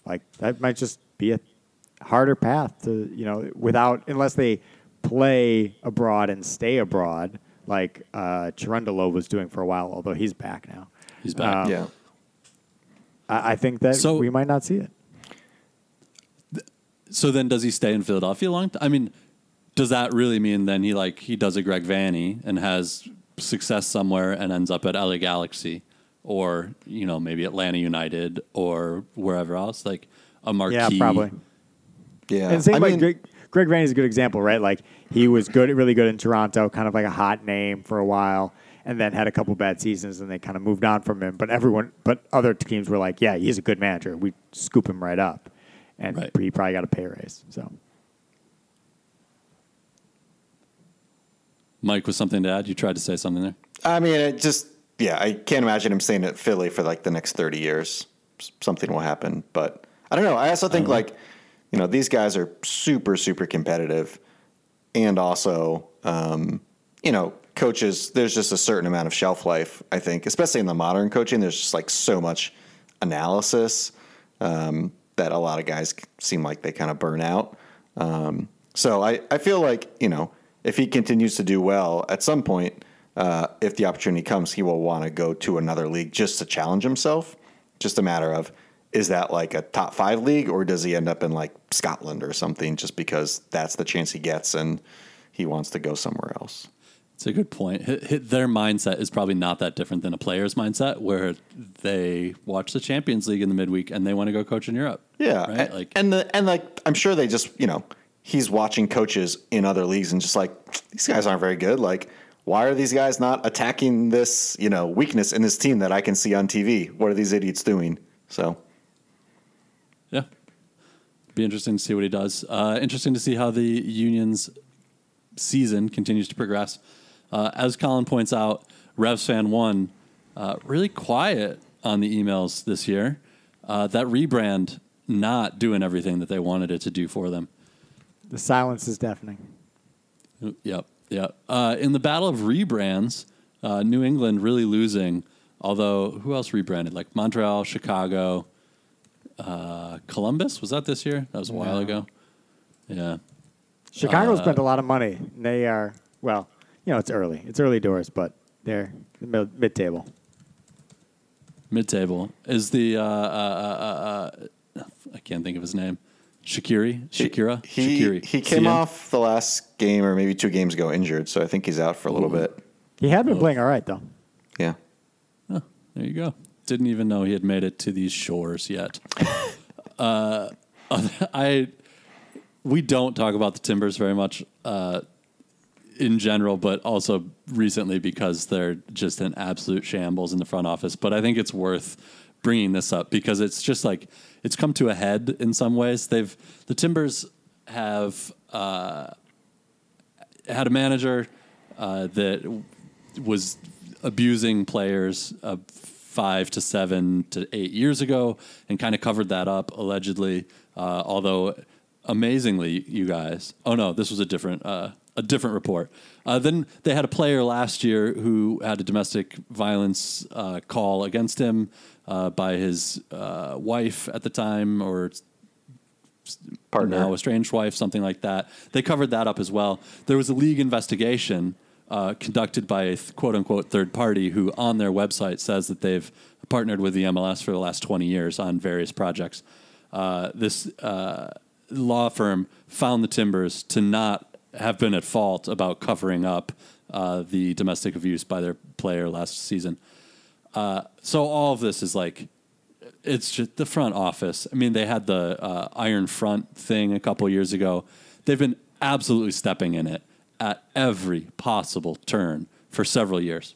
Speaker 2: Like that might just be a harder path to you know without unless they play abroad and stay abroad like uh, Cherundolo was doing for a while, although he's back now.
Speaker 1: He's back.
Speaker 2: Um,
Speaker 3: yeah.
Speaker 2: I, I think that
Speaker 1: So-
Speaker 2: we might not see it.
Speaker 1: So then, does he stay in Philadelphia long? T- I mean, does that really mean then he like he does a Greg Vanney and has success somewhere and ends up at LA Galaxy or you know maybe Atlanta United or wherever else like a marquee?
Speaker 2: Yeah, probably.
Speaker 3: Yeah.
Speaker 2: And same
Speaker 3: I
Speaker 2: like
Speaker 3: mean,
Speaker 2: Greg, Greg Vanney is a good example, right? Like he was good, really good in Toronto, kind of like a hot name for a while, and then had a couple bad seasons, and they kind of moved on from him. But everyone, but other teams were like, "Yeah, he's a good manager. We scoop him right up," and
Speaker 1: Right.
Speaker 2: he probably got a pay raise. So
Speaker 1: Mike was something to add. You tried to say something there.
Speaker 3: I mean, it just yeah, I can't imagine him staying at Philly for like the next thirty years. Something will happen, but I don't know. I also think like you know, these guys are super, super competitive. And also, um, you know, coaches, there's just a certain amount of shelf life, I think, especially in the modern coaching. There's just like so much analysis um, that a lot of guys seem like they kind of burn out. Um, so I, I feel like, you know, if he continues to do well at some point, uh, if the opportunity comes, he will want to go to another league just to challenge himself. Just a matter of is that like a top five league or does he end up in like Scotland or something just because that's the chance he gets and he wants to go somewhere else?
Speaker 1: It's a good point. Their mindset is probably not that different than a player's mindset, where they watch the Champions League in the midweek and they want to go coach in Europe.
Speaker 3: Yeah,
Speaker 1: right.
Speaker 3: and,
Speaker 1: Like,
Speaker 3: and the and like I'm sure they just you know he's watching coaches in other leagues and just like these guys aren't very good. Like why are these guys not attacking this you know weakness in this team that I can see on TV? What are these idiots doing? So
Speaker 1: yeah, be interesting to see what he does. Uh, interesting to see how the Union's season continues to progress. Uh, as Colin points out, Revs fan one uh, really quiet on the emails this year. Uh, that rebrand not doing everything that they wanted it to do for them.
Speaker 2: The silence is deafening.
Speaker 1: Yep, yep. Uh, in the battle of rebrands, uh, New England really losing. Although who else rebranded? Like Montreal, Chicago, uh, Columbus. Was that this year? That was a while
Speaker 2: No.
Speaker 1: ago. Yeah.
Speaker 2: Chicago
Speaker 1: Uh,
Speaker 2: spent a lot of money. They are well, you know, it's early. It's early doors, but they're mid table.
Speaker 1: Mid table is the uh, uh, uh, uh, I can't think of his name. Shaqiri, Shakira,
Speaker 3: he
Speaker 1: Shaqiri.
Speaker 3: he came
Speaker 1: CN?
Speaker 3: off the last game or maybe two games ago injured, so I think he's out for a little
Speaker 1: Ooh.
Speaker 3: bit.
Speaker 2: He had
Speaker 1: Oh.
Speaker 2: been playing all right though.
Speaker 3: Yeah.
Speaker 1: Oh, there you go. Didn't even know he had made it to these shores yet. uh, I we don't talk about the Timbers very much uh, in general, but also recently because they're just an absolute shambles in the front office. But I think it's worth bringing this up because it's just like it's come to a head in some ways. They've the Timbers have uh, had a manager uh, that was abusing players uh, five to seven to eight years ago and kind of covered that up allegedly. Uh, although amazingly, you guys, oh no, this was a different uh, a different report. Uh, then they had a player last year who had a domestic violence uh, call against him uh, by his uh, wife at the time, or
Speaker 3: Partner.
Speaker 1: now estranged wife, something like that. They covered that up as well. There was a league investigation uh, conducted by a th- quote unquote third party who, on their website, says that they've partnered with the MLS for the last 20 years on various projects. Uh, this uh, law firm found the Timbers to not have been at fault about covering up uh, the domestic abuse by their player last season. Uh, so all of this is like it's just the front office. I mean, they had the uh, Iron Front thing a couple years ago. They've been absolutely stepping in it at every possible turn for several years.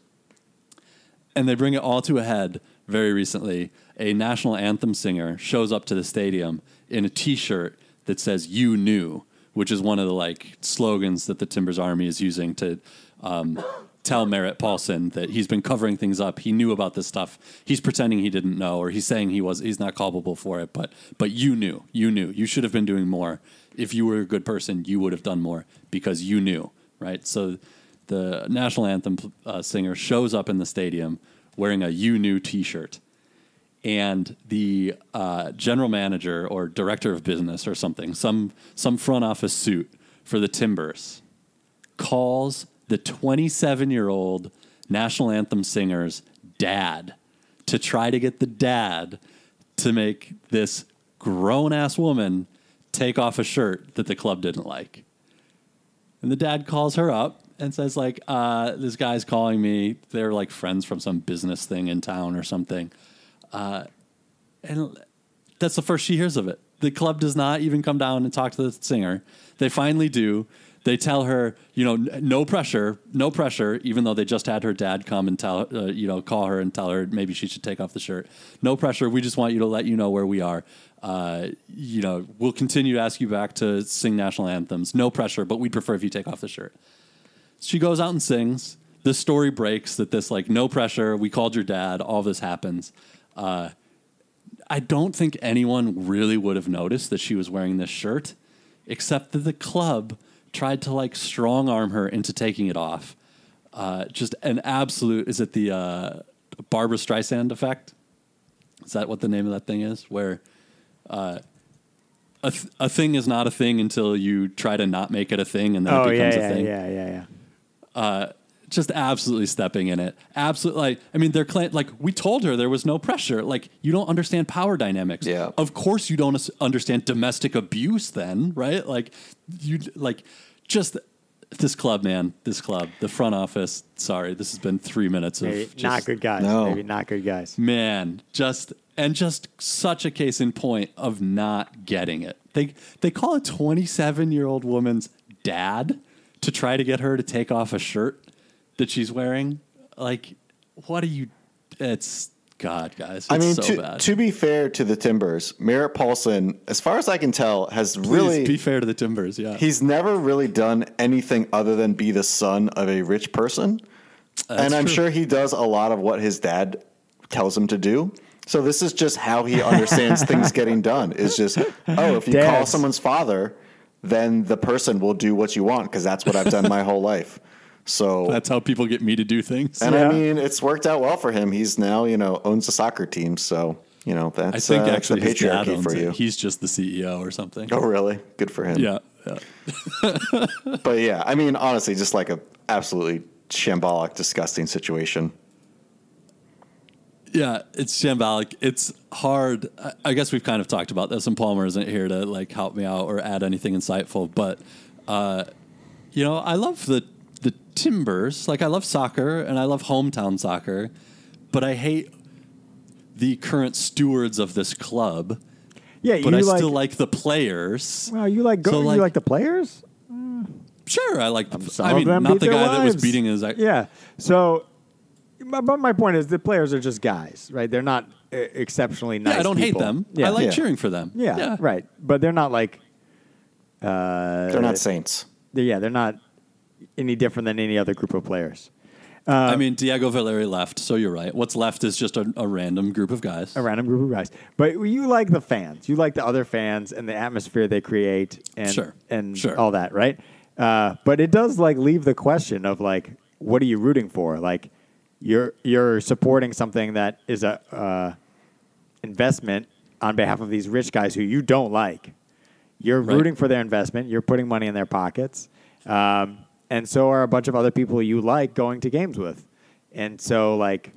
Speaker 1: And they bring it all to a head very recently. A national anthem singer shows up to the stadium in a t shirt that says, You knew, which is one of the like slogans that the Timbers Army is using to um, tell Merritt Paulson that he's been covering things up. He knew about this stuff. He's pretending he didn't know, or he's saying he was he's not culpable for it. But but you knew, you knew, you should have been doing more. If you were a good person, you would have done more because you knew, right? So the national anthem uh, singer shows up in the stadium wearing a "You Knew" T-shirt, and the uh, general manager or director of business or something, some some front office suit for the Timbers, calls the 27 year old national anthem singer's dad to try to get the dad to make this grown ass woman take off a shirt that the club didn't like. And the dad calls her up and says, like, uh, this guy's calling me. They're like friends from some business thing in town or something. Uh, and that's the first she hears of it. The club does not even come down and talk to the singer. They finally do. They tell her, you know, n- no pressure, no pressure, even though they just had her dad come and tell, uh, you know, call her and tell her maybe she should take off the shirt. No pressure. We just want you to let you know where we are. Uh, you know, we'll continue to ask you back to sing national anthems. No pressure, but we'd prefer if you take off the shirt. She goes out and sings. The story breaks that this, like, no pressure, we called your dad, all this happens. Uh, I don't think anyone really would have noticed that she was wearing this shirt, except that the club tried to like strong arm her into taking it off. Uh, just an absolute. Is it the uh, Barbra Streisand effect? Is that what the name of that thing is? Where uh, a th- a thing is not a thing until you try to not make it a thing, and then
Speaker 2: Oh
Speaker 1: it
Speaker 2: yeah,
Speaker 1: becomes
Speaker 2: yeah,
Speaker 1: a thing
Speaker 2: yeah, yeah, yeah.
Speaker 1: Just absolutely stepping in it. Absolutely, like I mean, they're claim like we told her there was no pressure. Like you don't understand power dynamics.
Speaker 3: Yeah.
Speaker 1: Of course you don't understand domestic abuse. Then right? Like you like just this club, man. This club, the front office. Sorry, this has been three minutes of
Speaker 2: Maybe
Speaker 1: just,
Speaker 2: not good guys.
Speaker 3: No.
Speaker 2: Maybe not good guys.
Speaker 1: Man, just and just such a case in point of not getting it. They they call a 27 year old woman's dad to try to get her to take off a shirt that she's wearing. Like, what are you? It's God, guys. It's
Speaker 3: I mean,
Speaker 1: so
Speaker 3: to,
Speaker 1: bad.
Speaker 3: to be fair to the Timbers, Merritt Paulson, as far as I can tell, has
Speaker 1: Please
Speaker 3: really
Speaker 1: be fair to the Timbers. Yeah,
Speaker 3: he's never really done anything other than be the son of a rich person. and I'm
Speaker 1: true.
Speaker 3: sure he does a lot of what his dad tells him to do. So this is just how he understands things getting done. Is just, oh, if you call someone's father, then the person will do what you want because that's what I've done my whole life. So
Speaker 1: that's how people get me to do things.
Speaker 3: and
Speaker 2: Yeah.
Speaker 3: I mean, it's worked out well for him. He's now, you know, owns a soccer team. So, you know, that's,
Speaker 1: I think
Speaker 3: uh,
Speaker 1: actually
Speaker 3: the patriarchy
Speaker 1: owns
Speaker 3: for
Speaker 1: it.
Speaker 3: you.
Speaker 1: He's just the CEO or something.
Speaker 3: oh, really? Good for him.
Speaker 1: Yeah, yeah.
Speaker 3: But yeah, I mean, honestly, just like a absolutely shambolic, disgusting situation.
Speaker 1: Yeah, it's shambolic. It's hard. I- I guess we've kind of talked about this, and Palmer isn't here to like help me out or add anything insightful. But uh, you know, I love the the Timbers. Like, I love soccer and I love hometown soccer, but I hate the current stewards of this club.
Speaker 2: Yeah,
Speaker 1: But
Speaker 2: you
Speaker 1: I
Speaker 2: like,
Speaker 1: still like the players.
Speaker 2: Well, you like go,
Speaker 1: So, like-
Speaker 2: you like the players.
Speaker 1: Sure, I like. The,
Speaker 2: Some
Speaker 1: I mean,
Speaker 2: of them
Speaker 1: not the
Speaker 2: their
Speaker 1: guy that was beating his.
Speaker 2: Yeah. So, but my point is, the players are just guys, right? They're not uh, exceptionally nice.
Speaker 1: Yeah, I don't hate them.
Speaker 2: Yeah.
Speaker 1: I like
Speaker 3: Yeah.
Speaker 1: cheering for them.
Speaker 2: yeah, right. But they're not like. Uh,
Speaker 3: They're not saints.
Speaker 2: they're- yeah, they're not any different than any other group of players.
Speaker 1: I mean, Diego Valeri left, so you're right. What's left is just a, a random group of guys.
Speaker 2: A random group of guys, but you like the fans. You like the other fans and the atmosphere they create, and
Speaker 1: Sure.
Speaker 2: and
Speaker 1: Sure.
Speaker 2: all that, right? Uh, but it does like leave the question of like, what are you rooting for? Like, you're you're supporting something that is a uh, investment on behalf of these rich guys who you don't like. You're
Speaker 1: Right.
Speaker 2: rooting for their investment. You're putting money in their pockets, um, and so are a bunch of other people you like going to games with. And so, like,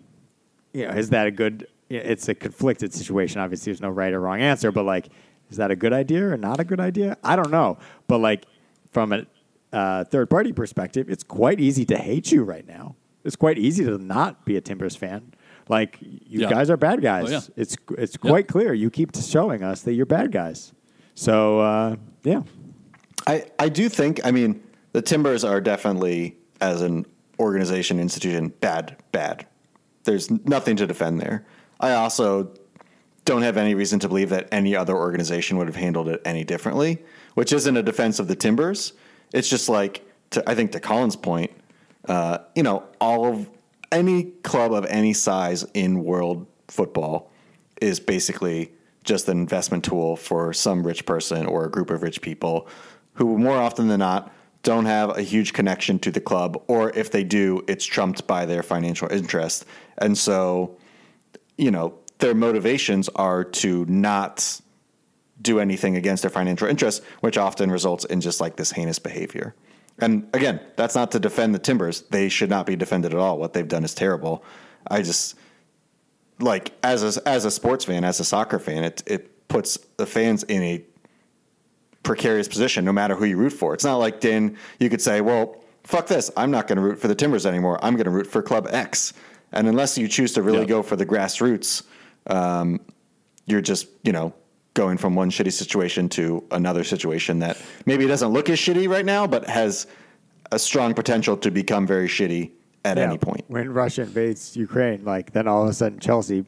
Speaker 2: you know, is that a good? It's a conflicted situation. Obviously, there's no right or wrong answer, but like, is that a good idea or not a good idea? I don't know. But like, from a uh, third party perspective, it's quite easy to hate you right now. It's quite easy to not be a Timbers fan. Like, you
Speaker 1: Yeah.
Speaker 2: guys are bad guys.
Speaker 1: Oh, yeah.
Speaker 2: It's it's quite clear. You keep showing us that you're bad guys. So uh, yeah,
Speaker 3: I, I do think, I mean, the Timbers are definitely, as an organization, institution, bad, bad. There's nothing to defend there. I also don't have any reason to believe that any other organization would have handled it any differently, which isn't a defense of the Timbers. It's just like, to, I think to Colin's point, uh, you know, all of any club of any size in world football is basically just an investment tool for some rich person or a group of rich people who, more often than not, don't have a huge connection to the club, or if they do, it's trumped by their financial interest. And so, you know, their motivations are to not do anything against their financial interests, which often results in just like this heinous behavior. And again, that's not to defend the Timbers. They should not be defended at all. What they've done is terrible. I just like as a as a sports fan, as a soccer fan, it it puts the fans in a precarious position no matter who you root for. It's not like then you could say, well, fuck this. I'm not going to root for the Timbers anymore. I'm going to root for Club X. And unless you choose to really
Speaker 1: Yeah.
Speaker 3: go for the grassroots, um, you're just, you know, going from one shitty situation to another situation that maybe doesn't look as shitty right now, but has a strong potential to become very shitty at
Speaker 2: Yeah.
Speaker 3: any point.
Speaker 2: When Russia invades Ukraine, like then all of a sudden Chelsea,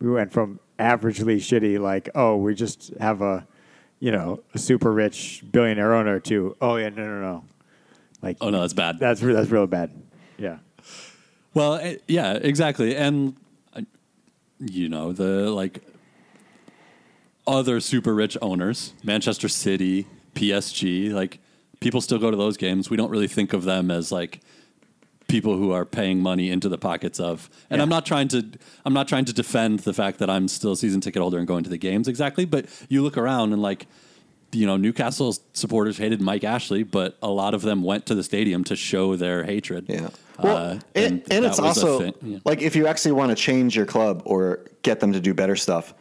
Speaker 2: we went from averagely shitty, like oh we just have a, you know, a super rich billionaire owner to oh yeah no no no, like
Speaker 1: Oh no, that's bad.
Speaker 2: that's re- that's real bad. Yeah.
Speaker 1: Well, eh, yeah, exactly, and uh, you know the like other super rich owners, Manchester City, PSG, like people still go to those games. We don't really think of them as like people who are paying money into the pockets of. And
Speaker 2: Yeah.
Speaker 1: I'm not trying to I'm not trying to defend the fact that I'm still a season ticket holder and going to the games exactly, but you look around and like you know, Newcastle supporters hated Mike Ashley, but a lot of them went to the stadium to show their hatred.
Speaker 3: Yeah. Well,
Speaker 1: Uh,
Speaker 3: and, and,
Speaker 1: that
Speaker 3: it's also
Speaker 1: thing, yeah.
Speaker 3: like if you actually want to change your club or get them to do better stuff,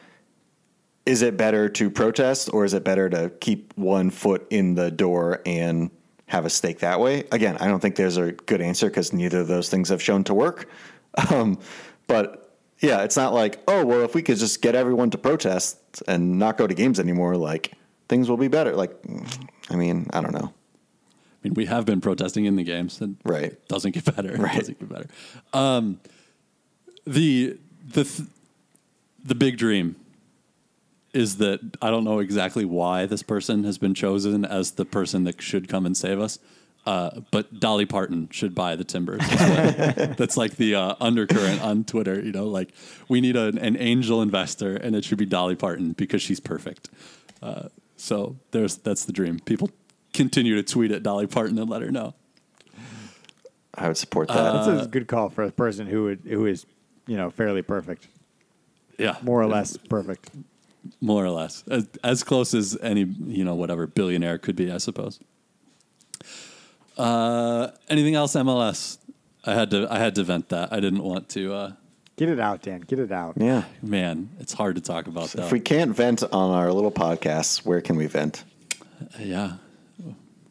Speaker 3: is it better to protest or is it better to keep one foot in the door and have a stake that way? Again, I don't think there's a good answer because neither of those things have shown to work. Um, but yeah, it's not like, oh, well, if we could just get everyone to protest and not go to games anymore, like things will be better. Like, I mean, I don't know.
Speaker 1: I mean, we have been protesting in the games, and
Speaker 3: Right.
Speaker 1: it doesn't get better. It doesn't get better. Um, the the th- the big dream is that I don't know exactly why this person has been chosen as the person that should come and save us. Uh, but Dolly Parton should buy the Timbers. That's like, that's like the uh, undercurrent on Twitter. You know, like we need an, an angel investor, and it should be Dolly Parton because she's perfect. Uh, so there's that's the dream. People continue to tweet at Dolly Parton and let her know.
Speaker 3: I would support that.
Speaker 2: That's
Speaker 1: Uh,
Speaker 2: a good call for a person who would, who is, you know, fairly perfect,
Speaker 1: Yeah,
Speaker 2: more or less perfect.
Speaker 1: More or less, as, as close as any you know whatever billionaire could be, I suppose. Uh, anything else, MLS? I had to I had to vent that. I didn't want to. Uh,
Speaker 2: Get it out, Dan. Get it out.
Speaker 3: yeah.
Speaker 1: man, it's hard to talk about that.
Speaker 3: If we can't vent on our little podcasts, where can we vent?
Speaker 1: yeah,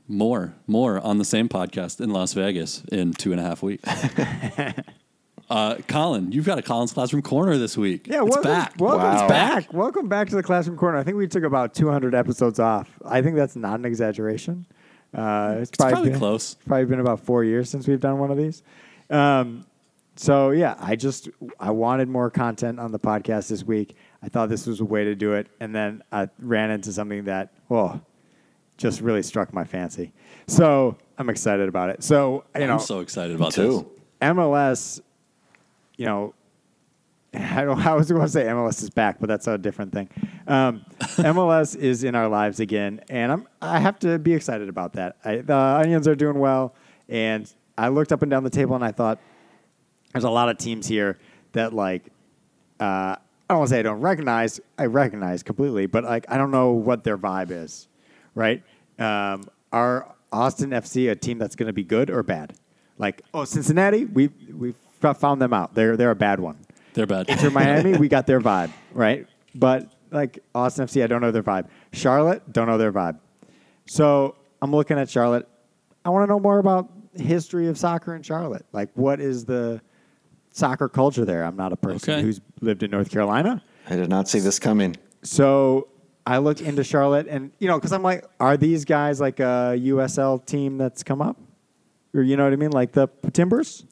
Speaker 1: more more on the same podcast in Las Vegas in two and a half weeks. uh, Colin, you've got a Colin's Classroom Corner this week.
Speaker 2: Yeah,
Speaker 1: it's
Speaker 2: welcome,
Speaker 1: back.
Speaker 2: Welcome
Speaker 3: Wow.
Speaker 2: back. Welcome back to the classroom corner. I think we took about 200 episodes off. I think that's not an exaggeration. Uh, it's,
Speaker 1: probably
Speaker 2: been,
Speaker 1: close.
Speaker 2: Probably been about four years since we've done one of these. Um, so yeah, I just I wanted more content on the podcast this week. I thought this was a way to do it, and then I ran into something that oh, just really struck my fancy. So I'm excited about it. So you know,
Speaker 1: I'm so excited about
Speaker 3: Too.
Speaker 1: this.
Speaker 2: MLS, you know, I don't. I was going to say MLS is back, but that's a different thing. Um, MLS is in our lives again, and I'm. I have to be excited about that. I, the Onions are doing well, and I looked up and down the table, and I thought there's a lot of teams here that like. Uh, I don't want to say I don't recognize. I recognize completely, but like I don't know what their vibe is, right? Um, are Austin FC a team that's going to be good or bad? Like, oh, Cincinnati, we we found them out. They're they're a bad one.
Speaker 1: They're bad.
Speaker 2: Inter Miami, we got their vibe, right? But like Austin FC, I don't know their vibe. Charlotte, don't know their vibe. So I'm looking at Charlotte. I want to know more about history of soccer in Charlotte. Like, what is the soccer culture there? I'm not a person
Speaker 1: Okay.
Speaker 2: who's lived in North Carolina.
Speaker 3: I did not see this coming.
Speaker 2: So I looked into Charlotte, and you know, because I'm like, are these guys like a USL team that's come up, or you know what I mean, like the Timbers?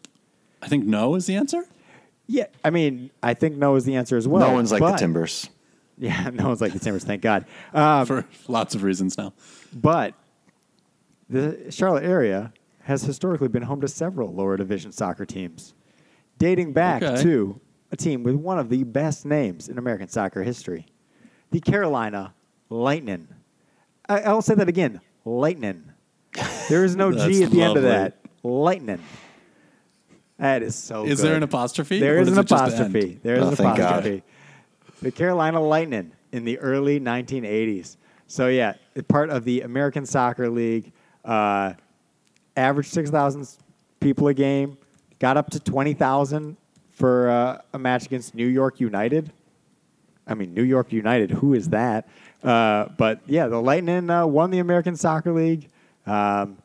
Speaker 1: I think no is the answer.
Speaker 2: Yeah, I mean, I think no is the answer as well.
Speaker 3: no one's like the Timbers.
Speaker 2: Yeah, no one's like the Timbers. Thank God. Um,
Speaker 1: for lots of reasons now.
Speaker 2: but the Charlotte area has historically been home to several lower division soccer teams, dating back
Speaker 1: Okay.
Speaker 2: to a team with one of the best names in American soccer history, the Carolina Lightning. I, I'll say that again, Lightning. There is no G at the end of that. Lightning. That is so.
Speaker 1: Is
Speaker 2: good.
Speaker 1: there an apostrophe?
Speaker 2: There is
Speaker 1: or
Speaker 2: is an
Speaker 1: it just end?
Speaker 2: apostrophe. There is
Speaker 3: Oh,
Speaker 2: an
Speaker 3: thank God.
Speaker 2: apostrophe. The Carolina Lightning in the early 1980s. So yeah, part of the American Soccer League. Uh, average 6,000 people a game. Got up to 20,000 for uh, a match against New York United. I mean, New York United. Who is that? Uh, but yeah, the Lightning uh, won the American Soccer League. Um,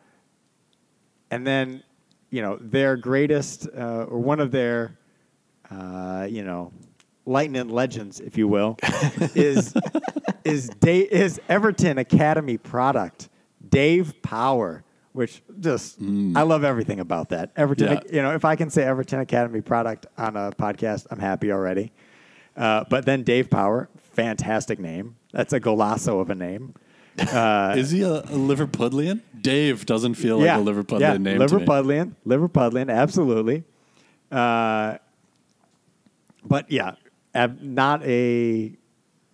Speaker 2: and then, you know, their greatest, uh, or one of their, uh, you know, lightning legends, if you will, is is da- is Everton Academy product, Dave Power, which just I love everything about that. Everton,
Speaker 1: Yeah.
Speaker 2: you know, if I can say Everton Academy product on a podcast, I'm happy already. Uh, but then Dave Power, fantastic name. That's a golazo of a name. Uh,
Speaker 1: Is he a, a Liverpudlian? Dave doesn't feel like a Liverpudlian
Speaker 2: yeah,
Speaker 1: name to me.
Speaker 2: Liverpudlian, Liverpudlian, absolutely. Uh, but yeah, ab- not a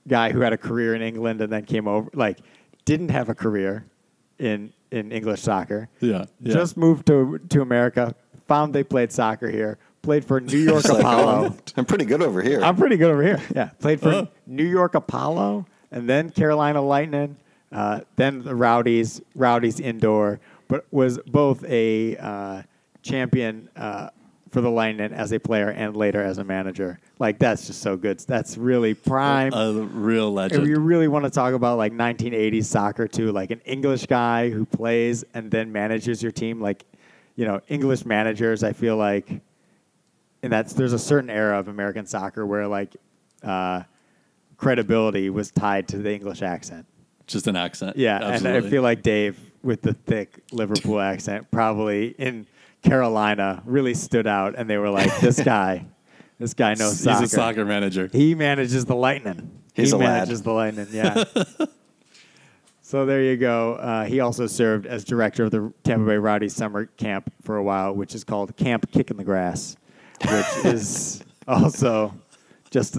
Speaker 2: guy who had a career in England and then came over, like, didn't have a career in in English soccer.
Speaker 1: Yeah, yeah.
Speaker 2: Just moved to to America, found they played soccer here, played for New York
Speaker 3: It's like,
Speaker 2: Apollo.
Speaker 3: oh, I'm pretty good over here.
Speaker 2: I'm pretty good over here. Yeah, played for
Speaker 1: Oh.
Speaker 2: New York Apollo and then Carolina Lightning, uh, then the Rowdies, Rowdies indoor, but was both a uh, champion uh, for the Lightning as a player and later as a manager. Like that's just so good. That's really prime.
Speaker 1: a real legend.
Speaker 2: if you really want to talk about like 1980s soccer too, like an English guy who plays and then manages your team, like you know English managers, I feel like, and that's there's a certain era of American soccer where like uh, credibility was tied to the English accent.
Speaker 1: Just an accent.
Speaker 2: Yeah, and I feel like Dave with the thick Liverpool accent probably in Carolina really stood out, and they were like, "This guy, this guy knows soccer.
Speaker 1: he's a soccer manager.
Speaker 2: He manages the Lightning.
Speaker 3: He's
Speaker 2: he
Speaker 3: a lad.
Speaker 2: manages the Lightning. Yeah. so there you go. Uh, he also served as director of the Tampa Bay Rowdy summer camp for a while, which is called Camp Kick in the Grass, which is also just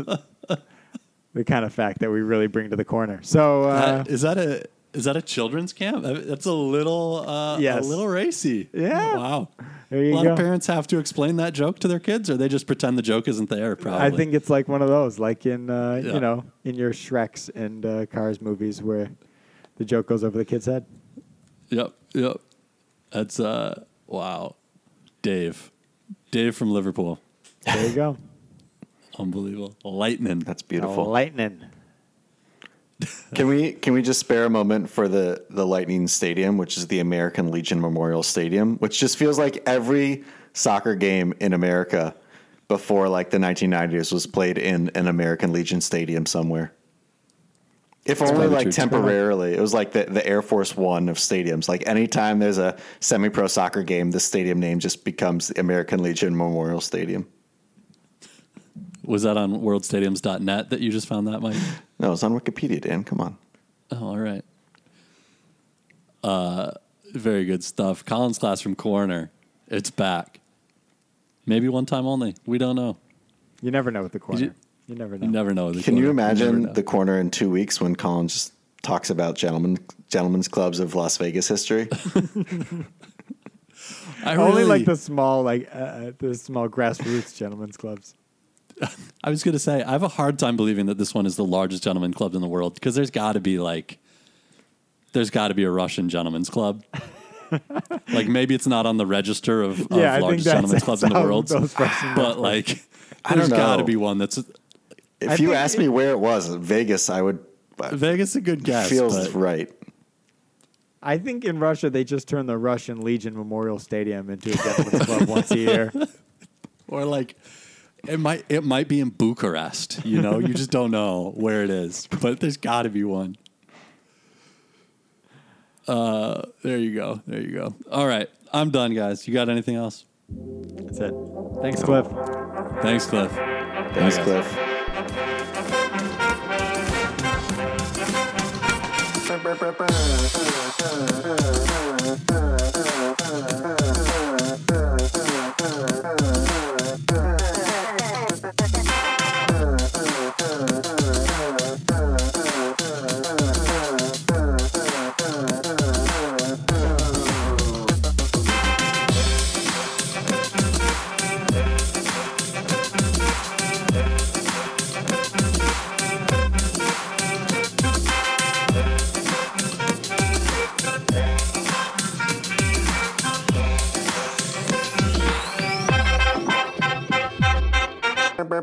Speaker 2: the, kind of fact that we really bring to the corner. So uh,
Speaker 1: That- is that a is that a children's camp? That's a little uh,
Speaker 2: Yes.
Speaker 1: a little racy.
Speaker 2: Yeah.
Speaker 1: Wow.
Speaker 2: There you
Speaker 1: a lot
Speaker 2: go.
Speaker 1: of parents have to explain that joke to their kids, or they just pretend the joke isn't there. Probably.
Speaker 2: I think it's like one of those, like in uh,
Speaker 1: Yeah.
Speaker 2: you know in your Shreks and uh, Cars movies where the joke goes over the kid's head.
Speaker 1: Yep. Yep. That's uh. Wow. Dave. Dave from Liverpool.
Speaker 2: There you go.
Speaker 1: Unbelievable. Lightning.
Speaker 3: That's beautiful.
Speaker 2: Lightning.
Speaker 3: Can we can we just spare a moment for the the Lightning Stadium, which is the American Legion Memorial Stadium, which just feels like every soccer game in America before like the 1990s was played in an American Legion Stadium somewhere. If only like
Speaker 1: true, too.
Speaker 3: temporarily. It was like the, the Air Force One of stadiums. Like anytime there's a semi pro soccer game, the stadium name just becomes the American Legion Memorial Stadium.
Speaker 1: Was that on worldstadiums.net that you just found that, Mike?
Speaker 3: No, it's on Wikipedia, Dan. Come on.
Speaker 1: Oh, all right. Uh, very good stuff. Colin's Classroom Corner. It's back. Maybe one time only. We don't know.
Speaker 2: You never know with the corner.
Speaker 1: you-
Speaker 2: You, never know.
Speaker 1: You never know. the
Speaker 3: Can you
Speaker 1: corner. never
Speaker 3: imagine
Speaker 1: know.
Speaker 3: the corner in two weeks when Colin just talks about gentlemen gentlemen's clubs of Las Vegas history?
Speaker 1: I
Speaker 2: Only like the small, like uh, uh, the small grassroots gentlemen's clubs.
Speaker 1: I was going to say, I have a hard time believing that this one is the largest gentleman club in the world because there's got to be like, there's got to be a Russian gentleman's club. like maybe it's not on the register of, of
Speaker 2: yeah,
Speaker 1: largest gentlemen's clubs in the world, but like,
Speaker 3: I
Speaker 1: there's
Speaker 3: don't
Speaker 1: got to be one that's
Speaker 3: If
Speaker 2: I
Speaker 3: you
Speaker 2: think
Speaker 3: asked me where it was, Vegas, I would.
Speaker 1: Vegas. is A good guess,
Speaker 3: feels
Speaker 1: but
Speaker 3: right.
Speaker 2: I think in Russia they just turn the Russian Legion Memorial Stadium into a gentlemen's club once a year.
Speaker 1: or like it might it might be in Bucharest. You know, you just don't know where it is, but there's got to be one. Uh, there you go. There you go. All right, I'm done, guys. You got anything else?
Speaker 2: That's it. Thanks, Cliff.
Speaker 1: Thanks, Cliff.
Speaker 3: Thanks,
Speaker 1: guys.
Speaker 3: Cliff.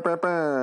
Speaker 3: pa, pa, pa.